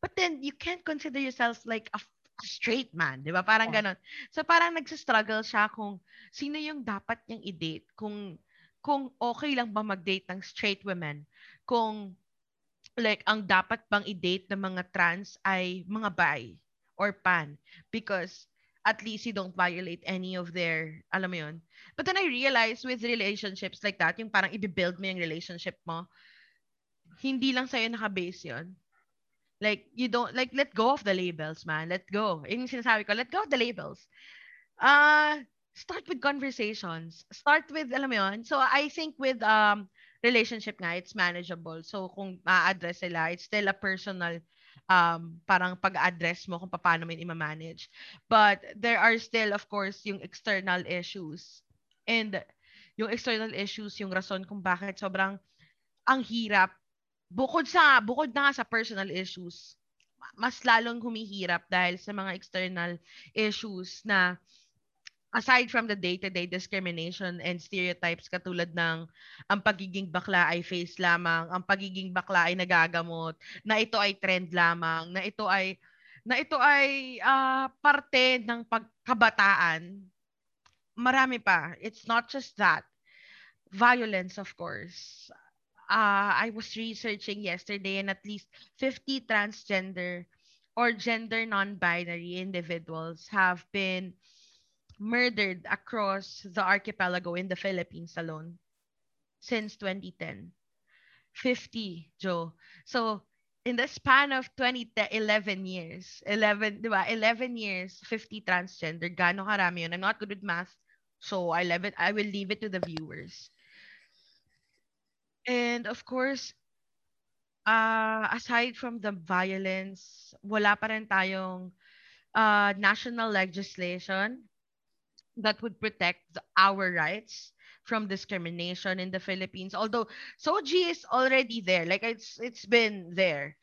But then you can't consider yourself like a, straight man, 'di ba? Parang Yeah. ganon. So parang nagsa-struggle siya kung sino yung dapat niyang i-date, kung kung okay lang ba mag-date ng straight women, kung like ang dapat bang i-date ng mga trans ay mga bi or pan because at least you don't violate any of their, alam mo yun. But then I realized with relationships like that, yung parang i-build mo yung relationship mo, hindi lang sa'yo naka-base yun. Like, you don't, like, let go of the labels, man. Let go. Yun yung sinasabi ko, let go of the labels. Uh, start with conversations. Start with, alam mo yun. So, I think with um relationship nga, it's manageable. So, kung ma-address sila, it's still a personal um, parang pag-address mo kung paano mo i-manage. But there are still, of course, yung external issues. And yung external issues, yung rason kung bakit sobrang ang hirap. Bukod sa, bukod na sa personal issues, mas lalong humihirap dahil sa mga external issues na aside from the day-to-day discrimination and stereotypes katulad ng ang pagiging bakla ay face lamang, ang pagiging bakla ay nagagamot, na ito ay trend lamang, na ito ay na ito ay ah, parte ng pagkabataan. Marami pa. It's not just that. Violence, of course. Uh, I was researching yesterday and at least 50 transgender or gender non-binary individuals have been murdered across the archipelago in the Philippines alone since 2010. 50, Joe. So, in the span of 20, 11 years, 11, di ba? 11 years, 50 transgender. Gano'ng karami yun? I'm not good with math. So, I, leave it, I will leave it to the viewers. And of course, uh, aside from the violence, wala pa rin tayong uh, national legislation that would protect our rights from discrimination in the Philippines. Although SOGI is already there, like it's it's been there.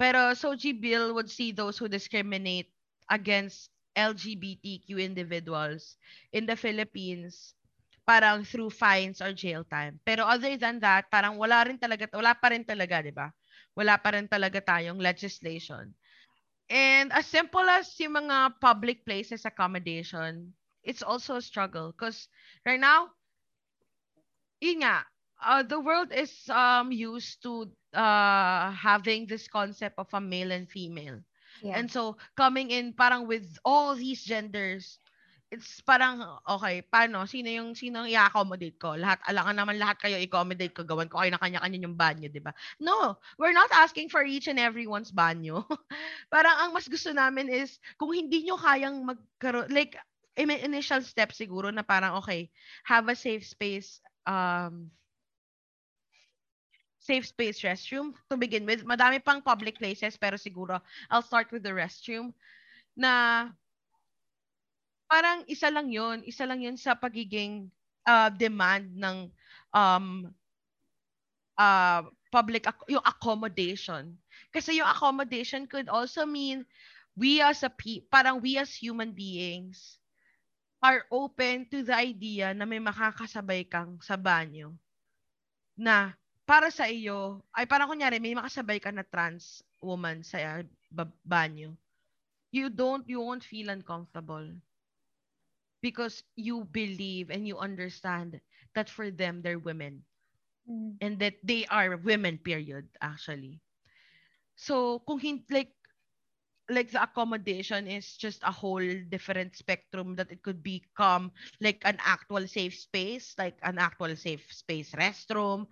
Pero SOGI bill would see those who discriminate against LGBTQ individuals in the Philippines parang through fines or jail time. Pero other than that, parang wala rin talaga, wala pa rin talaga, di ba? Wala pa rin talaga tayong legislation. And as simple as yung mga public places accommodation, it's also a struggle because right now, yun nga, uh, the world is um used to uh having this concept of a male and female. Yeah. And so coming in parang with all these genders, it's parang okay, paano sino yung sino ang i-accommodate ko? Lahat alangan naman lahat kayo i-accommodate ko, gawan ko kayo na kanya-kanya yung banyo, 'di ba? No, we're not asking for each and everyone's banyo. parang ang mas gusto namin is kung hindi nyo kayang magkaroon like i- initial step siguro na parang okay, have a safe space um safe space restroom to begin with. Madami pang public places pero siguro I'll start with the restroom na parang isa lang yun. Isa lang yun sa pagiging uh, demand ng um, uh, public, yung accommodation. Kasi yung accommodation could also mean we as a pe- parang we as human beings are open to the idea na may makakasabay kang sa banyo na para sa iyo, ay parang kunyari, may makasabay ka na trans woman sa ba- banyo. You don't, you won't feel uncomfortable because you believe and you understand that for them, they're women Mm. and that they are women, period, actually. So, kung hin- like, like the accommodation is just a whole different spectrum that it could become like an actual safe space, like an actual safe space restroom.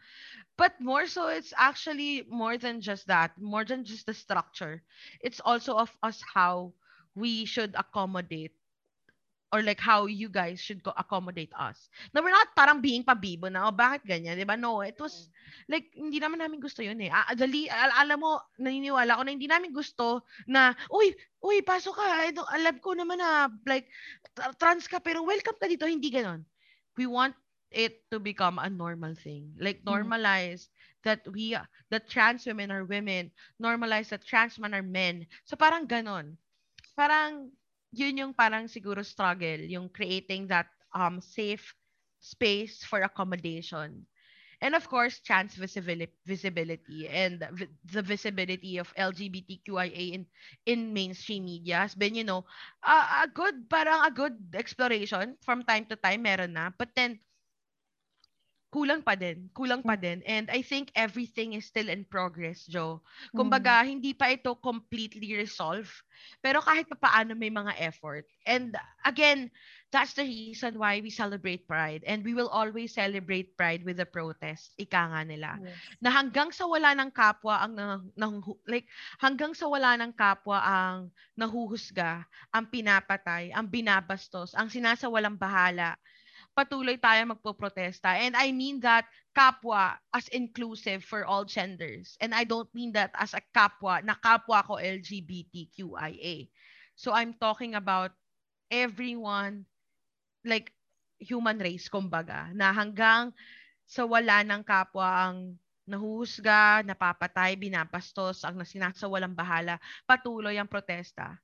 But more so, it's actually more than just that, more than just the structure. It's also of us how we should accommodate or like how you guys should go accommodate us. Na we're not parang being pabibo na, oh, bakit ganyan, di ba? No, it was, like, hindi naman namin gusto yun eh. Ah, dali, al- alam mo, naniniwala ko na hindi namin gusto na, uy, uy, pasok ka, I don't- alam ko naman na, like, tra- trans ka, pero welcome ka dito, hindi ganon. We want it to become a normal thing. Like Mm. normalize that we that trans women are women, normalize that trans men are men. So parang ganon. Parang yun yung parang siguro struggle, yung creating that um safe space for accommodation. And of course, trans visibility, visibility and the visibility of LGBTQIA in in mainstream media has been, you know, a, a good parang a good exploration from time to time meron na. But then kulang pa din, kulang pa din. And I think everything is still in progress, Joe. Kumbaga, hindi pa ito completely resolved. Pero kahit pa paano may mga effort. And again, that's the reason why we celebrate Pride. And we will always celebrate Pride with a protest. Ika nga nila. Yes. Na hanggang sa wala ng kapwa ang nang, nang- like hanggang sa wala ng kapwa ang nahuhusga, ang pinapatay, ang binabastos, ang sinasawalang bahala, patuloy tayo magpoprotesta. And I mean that kapwa as inclusive for all genders. And I don't mean that as a kapwa, na kapwa ko LGBTQIA. So I'm talking about everyone, like human race, kumbaga, na hanggang sa wala ng kapwa ang nahuhusga, napapatay, binapastos, ang nasinasawalang bahala, patuloy ang protesta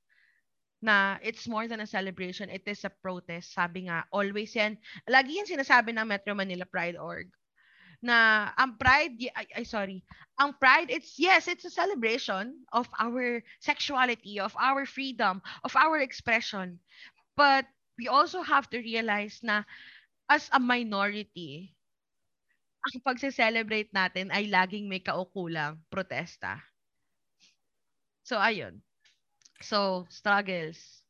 na it's more than a celebration, it is a protest. Sabi nga, always yan. Lagi yan sinasabi ng Metro Manila Pride Org na ang pride, ay, ay sorry, ang pride, it's, yes, it's a celebration of our sexuality, of our freedom, of our expression. But we also have to realize na as a minority, ang pagse-celebrate natin ay laging may kaukulang protesta. So, ayun. So, struggles.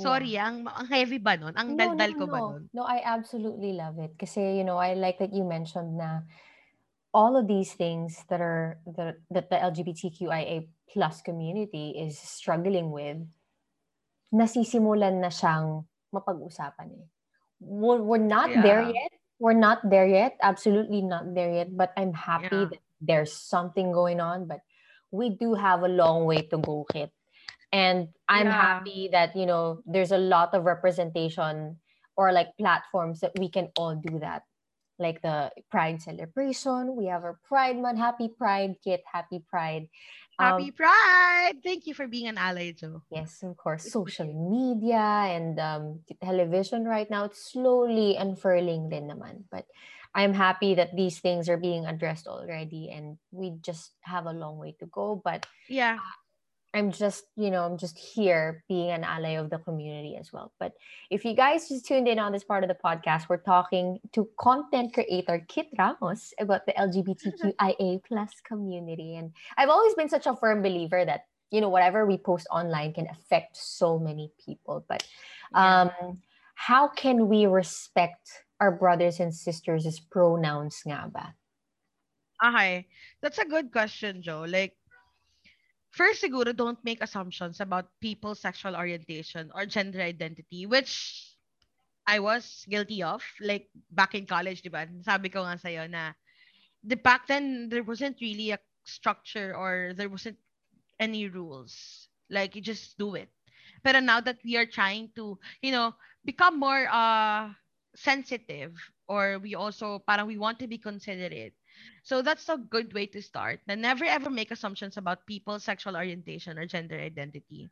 Sorry, ang, ang heavy ba nun? Ang No, daldal no, ko ba no. nun? No, I absolutely love it. Kasi, you know, I like that you mentioned na all of these things that are that, that the LGBTQIA plus community is struggling with, nasisimulan na siyang mapag-usapan eh. We're, we're not there Yeah. yet. We're not there yet. Absolutely not there yet. But I'm happy Yeah. that there's something going on. But we do have a long way to go, Kit. And I'm Yeah. happy that, you know, there's a lot of representation or like platforms that we can all do that. Like the Pride celebration, we have our Pride Month. Happy Pride, Kit. Happy Pride. Um, Happy Pride! Thank you for being an ally, Joe. Yes, of course. Social media and um, television right now, it's slowly unfurling din naman. But I'm happy that these things are being addressed already and we just have a long way to go. But Yeah. I'm just, you know, I'm just here being an ally of the community as well. But if you guys just tuned in on this part of the podcast, we're talking to content creator Kit Ramos about the LGBTQIA plus community. And I've always been such a firm believer that, you know, whatever we post online can affect so many people. But um, how can we respect our brothers and sisters' pronouns nga ba? Okay. That's a good question, Joe. Like, first siguro, don't make assumptions about people's sexual orientation or gender identity, which I was guilty of. Like, back in college, di ba? Sabi ko nga sa'yo na the back then, there wasn't really a structure or there wasn't any rules. Like, you just do it. But now that we are trying to, you know, become more uh sensitive or we also parang we want to be considerate so that's a good way to start. Then never ever make assumptions about people's sexual orientation or gender identity.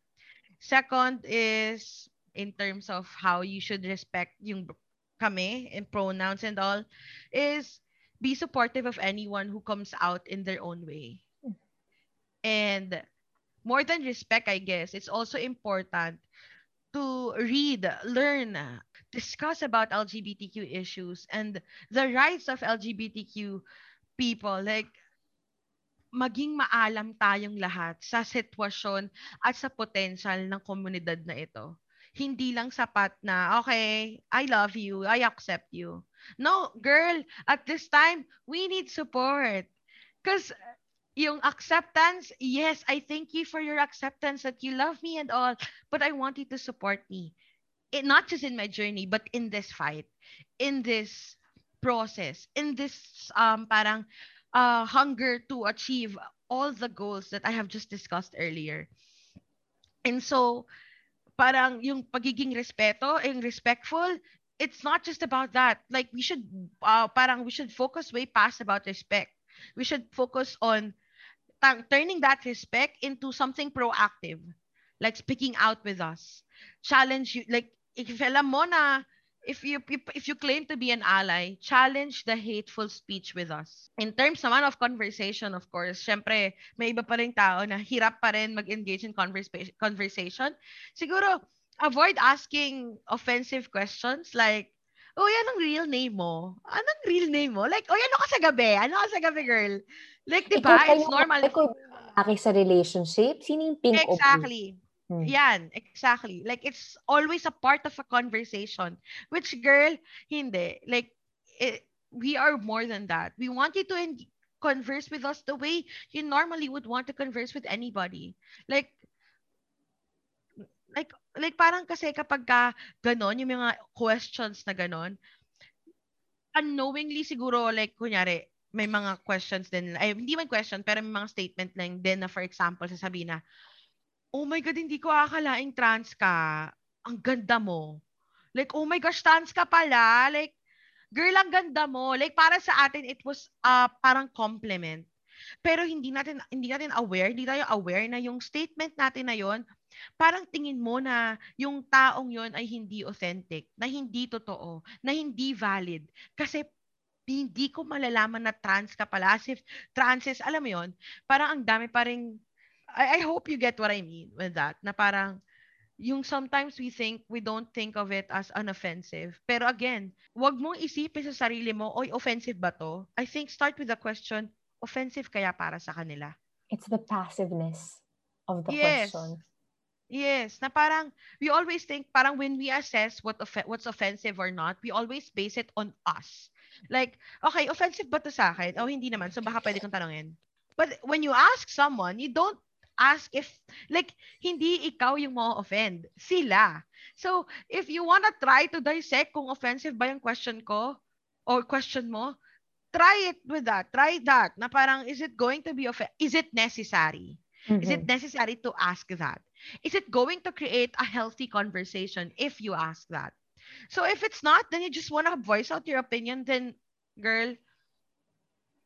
Second is in terms of how you should respect yung kami and pronouns and all is be supportive of anyone who comes out in their own way. And more than respect, I guess, it's also important to read, learn, discuss about LGBTQ issues and the rights of LGBTQ people. Like, maging maalam tayong lahat sa sitwasyon at sa potential ng komunidad na ito. Hindi lang sapat na, okay, I love you, I accept you. No, girl, at this time, we need support. Because yung acceptance, yes, I thank you for your acceptance that you love me and all, but I want you to support me. It, not just in my journey, but in this fight, in this process, in this um parang uh, hunger to achieve all the goals that I have just discussed earlier. And so, parang yung pagiging respeto, yung respectful, it's not just about that. Like we should uh, parang we should focus way past about respect. We should focus on ta- turning that respect into something proactive. Like speaking out with us. Challenge you like if alam mo na if you if you claim to be an ally, challenge the hateful speech with us. In terms naman of conversation, of course, syempre, may iba pa rin tao na hirap pa rin mag-engage in conversa- conversation. Siguro, avoid asking offensive questions like, oh, yan ang real name mo. Anong real name mo? Like, oh, ano ka sa gabi? Ano ka sa gabi, girl? Like, di ba? It's normal. Ikaw sa relationship? Sino yung pink Exactly. Hmm. Yan, exactly. Like, it's always a part of a conversation. Which, girl, hindi. Like, it, we are more than that. We want you to en- converse with us the way you normally would want to converse with anybody. Like, like like parang kasi kapag ka ganon, yung mga questions na ganon, unknowingly siguro like kunyari may mga questions din ay hindi man question pero may mga statement lang din na for example sasabihin na oh my god hindi ko akalaing trans ka. Ang ganda mo. Like oh my gosh trans ka pala. Like girl ang ganda mo. Like para sa atin it was uh, parang compliment. Pero hindi natin hindi natin aware hindi tayo aware na yung statement natin na yon parang tingin mo na yung taong yon ay hindi authentic, na hindi totoo, na hindi valid. Kasi hindi ko malalaman na trans ka pala. As if transes, alam mo yon parang ang dami pa rin, I, I hope you get what I mean with that, na parang, yung sometimes we think, we don't think of it as unoffensive. Pero again, wag mong isipin sa sarili mo, oy, offensive ba to? I think start with the question, offensive kaya para sa kanila? It's the passiveness of the yes. question. Yes, na parang we always think parang when we assess what off- what's offensive or not, we always base it on us. Like, okay, offensive ba to sa akin? Oh, hindi naman. So baka pwede kong tanungin. But when you ask someone, you don't ask if like hindi ikaw yung mo offend, sila. So, if you wanna try to dissect kung offensive ba yung question ko or question mo, try it with that. Try that. Na parang is it going to be off- is it necessary? Is it Mhm. necessary to ask that? Is it going to create a healthy conversation if you ask that? So if it's not, then you just want to voice out your opinion, then girl,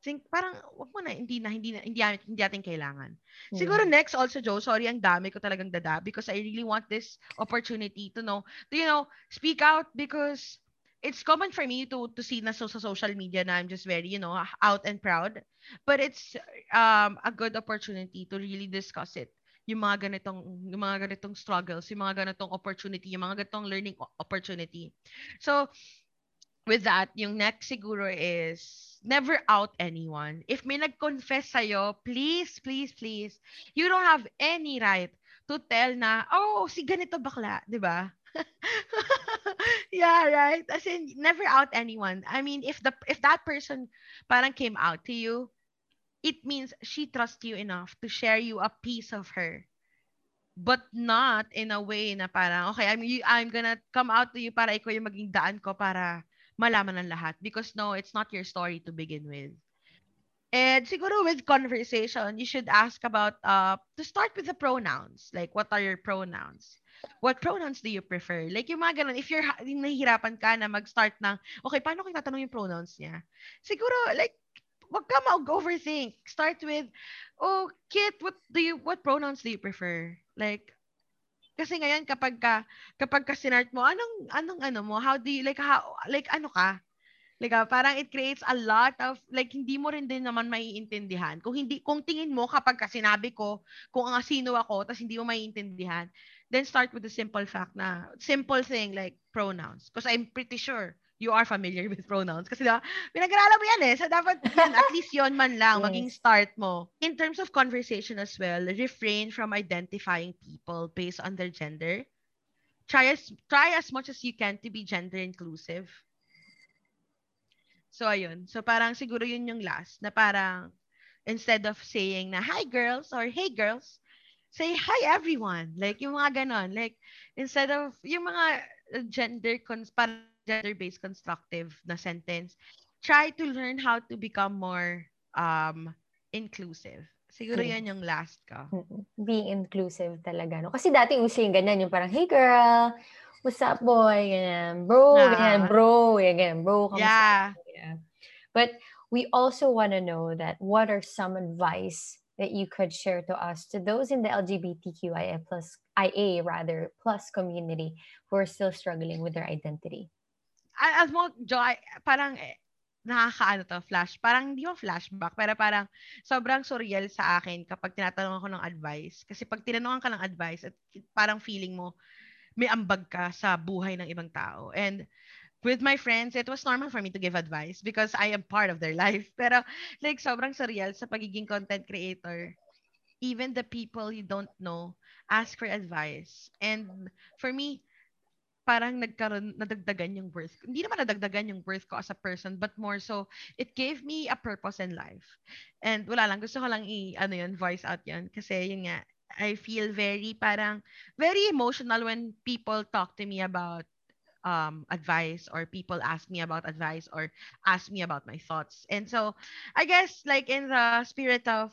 think parang wag mo na hindi na hindi na hindi, hindi natin kailangan. Siguro next also Joe, sorry ang dami ko talagang dada because I really want this opportunity to know, to you know, speak out because it's common for me to to see na so sa social media na I'm just very, you know, out and proud. But it's um a good opportunity to really discuss it. Yung mga ganitong yung mga ganitong struggles, yung mga ganitong opportunity, yung mga ganitong learning opportunity. So with that, yung next siguro is never out anyone. If may nag-confess sa'yo, please, please, please, you don't have any right to tell na, oh, si ganito bakla, di ba? yeah, right. As in, never out anyone. I mean, if the if that person parang came out to you, it means she trusts you enough to share you a piece of her. But not in a way na parang, okay, I'm, I'm gonna come out to you para ikaw yung maging daan ko para malaman ng lahat. Because no, it's not your story to begin with. And siguro with conversation, you should ask about, uh, to start with the pronouns. Like, what are your pronouns? What pronouns do you prefer? Like, yung mga ganun, if you're nahihirapan ka na mag-start ng, okay, paano ko tatanong yung pronouns niya? Siguro, like, wag ka mag-overthink. Start with, oh, Kit, what do you, what pronouns do you prefer? Like, kasi ngayon kapag ka, kapag ka sinart mo, anong, anong ano mo, how do you, like, how, like, ano ka? Like, ah, parang it creates a lot of, like, hindi mo rin din naman maiintindihan. Kung hindi, kung tingin mo kapag ka sinabi ko, kung ang sino ako, tas hindi mo maiintindihan, then start with the simple fact na, simple thing like pronouns. Because I'm pretty sure you are familiar with pronouns. Kasi diba, pinag-aralan mo yan eh. So dapat yun, at least yon man lang, Yes. maging start mo. In terms of conversation as well, refrain from identifying people based on their gender. Try as, try as much as you can to be gender inclusive. So, ayun. So, parang siguro yun yung last na parang instead of saying na, hi girls or hey girls, say hi everyone. Like, yung mga ganon. Like, instead of yung mga gender, cons parang gender-based constructive na sentence, try to learn how to become more um inclusive. Siguro yan yung last ko. Mm-mm. Being inclusive talaga. No? Kasi dati uso yung ganyan, yung parang, hey girl, what's up, boy? Ganyan. Bro, Ah. ganyan. Bro, ganyan. Bro, kamusta? Yeah. Yeah. But we also want to know that what are some advice that you could share to us to those in the LGBTQIA plus IA rather plus community who are still struggling with their identity. Alam mo, Jo, I- parang eh, nakakaano to, flash. Parang hindi mo flashback, pero parang sobrang surreal sa akin kapag tinatanong ako ng advice. Kasi pag tinanungan ka ng advice, at parang feeling mo may ambag ka sa buhay ng ibang tao. And with my friends, it was normal for me to give advice because I am part of their life. Pero like sobrang surreal sa pagiging content creator. Even the people you don't know ask for advice. And for me, parang nagkaroon, nadagdagan yung worth. Hindi naman nadagdagan yung worth ko as a person, but more so, it gave me a purpose in life. And wala lang, gusto ko lang i, ano yun, voice out yun. Kasi yun nga, I feel very, parang, very emotional when people talk to me about um, advice or people ask me about advice or ask me about my thoughts. And so, I guess, like, in the spirit of,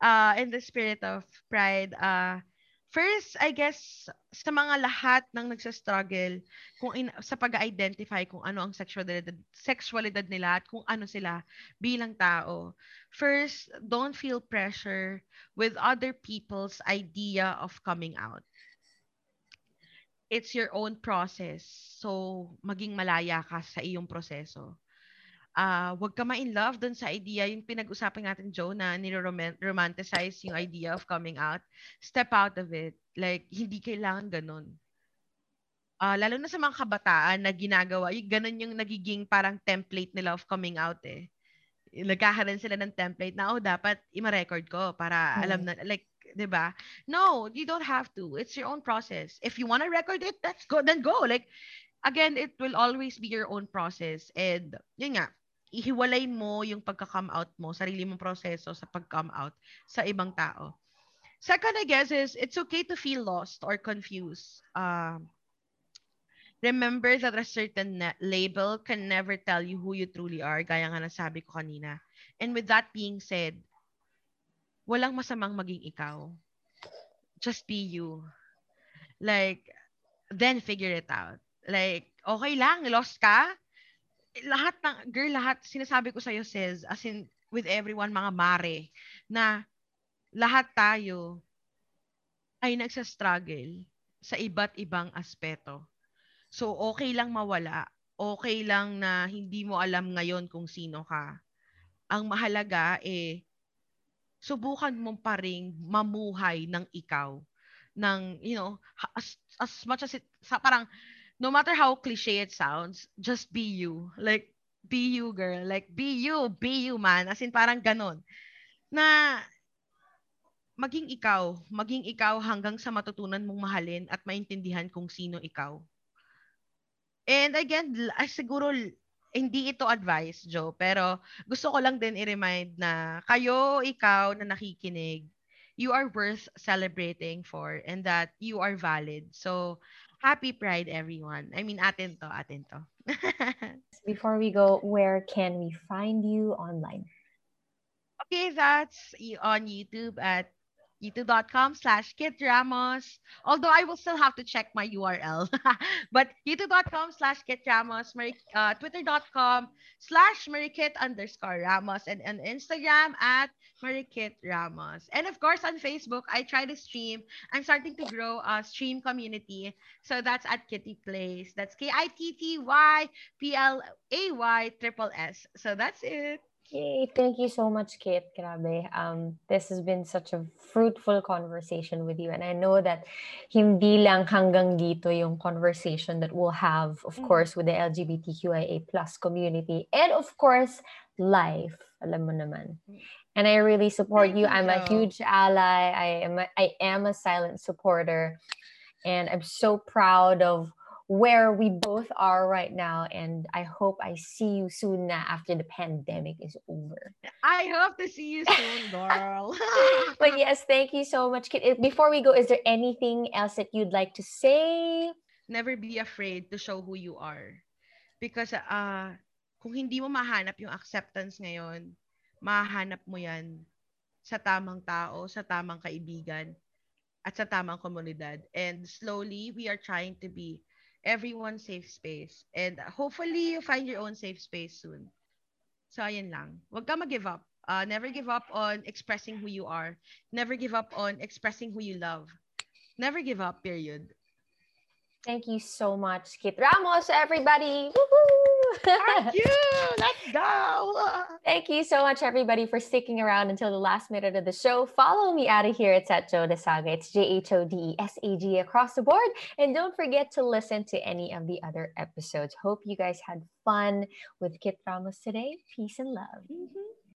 uh, in the spirit of pride, uh, First, I guess, sa mga lahat ng nagsastruggle kung in, sa pag-identify kung ano ang sexualidad, sexualidad nila at kung ano sila bilang tao. First, don't feel pressure with other people's idea of coming out. It's your own process. So, maging malaya ka sa iyong proseso. Ah, wag ka ma-in love dun sa idea, yung pinag-usapan natin, Joe, na niro-romanticize yung idea of coming out. Step out of it. Like, hindi kailangan ganun. Ah, lalo na sa mga kabataan na ginagawa, yung ganun yung nagiging parang template nila of coming out eh. Nagkakaroon sila ng template na, oh, dapat ima-record ko para alam na, like, 'di ba? No, you don't have to. It's your own process. If you want to record it, that's go then go. Like again, it will always be your own process. And yun nga, ihiwalay mo yung pagka-come out mo, sarili mong proseso sa pag-come out sa ibang tao. Second, I guess, is it's okay to feel lost or confused. Um, remember that a certain label can never tell you who you truly are, gaya nga nasabi ko kanina. And with that being said, walang masamang maging ikaw. Just be you. Like, then figure it out. Like, okay lang, lost ka. Lahat ng, girl, lahat, sinasabi ko sa'yo, sis, as in, with everyone, mga mare, na lahat tayo ay nagsastruggle sa iba't ibang aspeto. So, okay lang mawala. Okay lang na hindi mo alam ngayon kung sino ka. Ang mahalaga, eh, subukan mo pa rin mamuhay ng ikaw ng you know as, as much as it sa parang no matter how cliche it sounds just be you. Like be you girl. Like be you be you man. As in parang ganon. Na maging ikaw maging ikaw hanggang sa matutunan mong mahalin at maintindihan kung sino ikaw. And again siguro hindi ito advice, Joe, pero gusto ko lang din i-remind na kayo, ikaw na nakikinig, you are worth celebrating for and that you are valid. So, happy Pride, everyone. I mean, atin to, atin to. Before we go, where can we find you online? okay, that's on YouTube at youtube.com slash Kit Ramos. Although I will still have to check my URL. but youtube.com slash Kit Ramos, uh, twitter.com slash Marikit underscore Ramos, and on Instagram at Marikit Ramos. And of course, on Facebook, I try to stream. I'm starting to grow a stream community. So that's at Kitty Plays. That's K-I-T-T-Y-P-L-A-Y triple S. So that's it. Yay, thank you so much, Kate. Grabe. Um, this has been such a fruitful conversation with you. And I know that hindi lang hanggang dito yung conversation that we'll have, of Mm. course, with the LGBTQIA plus community. And of course, life. Alam mo naman. And I really support you. you, I'm a huge ally. I am a, I am a silent supporter. And I'm so proud of where we both are right now. And I hope I see you soon na after the pandemic is over. I hope to see you soon, girl. But yes, thank you so much, Before we go, is there anything else that you'd like to say? never be afraid to show who you are. Because uh, kung hindi mo mahanap yung acceptance ngayon, mahanap mo yan sa tamang tao, sa tamang kaibigan, at sa tamang komunidad. And slowly, we are trying to be everyone's safe space. And hopefully, you find your own safe space soon. So, ayun lang. Huwag ka mag-give up. Uh, never give up on expressing who you are. Never give up on expressing who you love. Never give up, period. Thank you so much, Kit Ramos, everybody. Woohoo! Thank you! Let's go! Thank you so much, everybody, for sticking around until the last minute of the show. Follow me out of here. It's at Joe Saga. It's J H O D E S A G across the board. And don't forget to listen to any of the other episodes. Hope you guys had fun with Kit Ramos today. Peace and love. Mhm.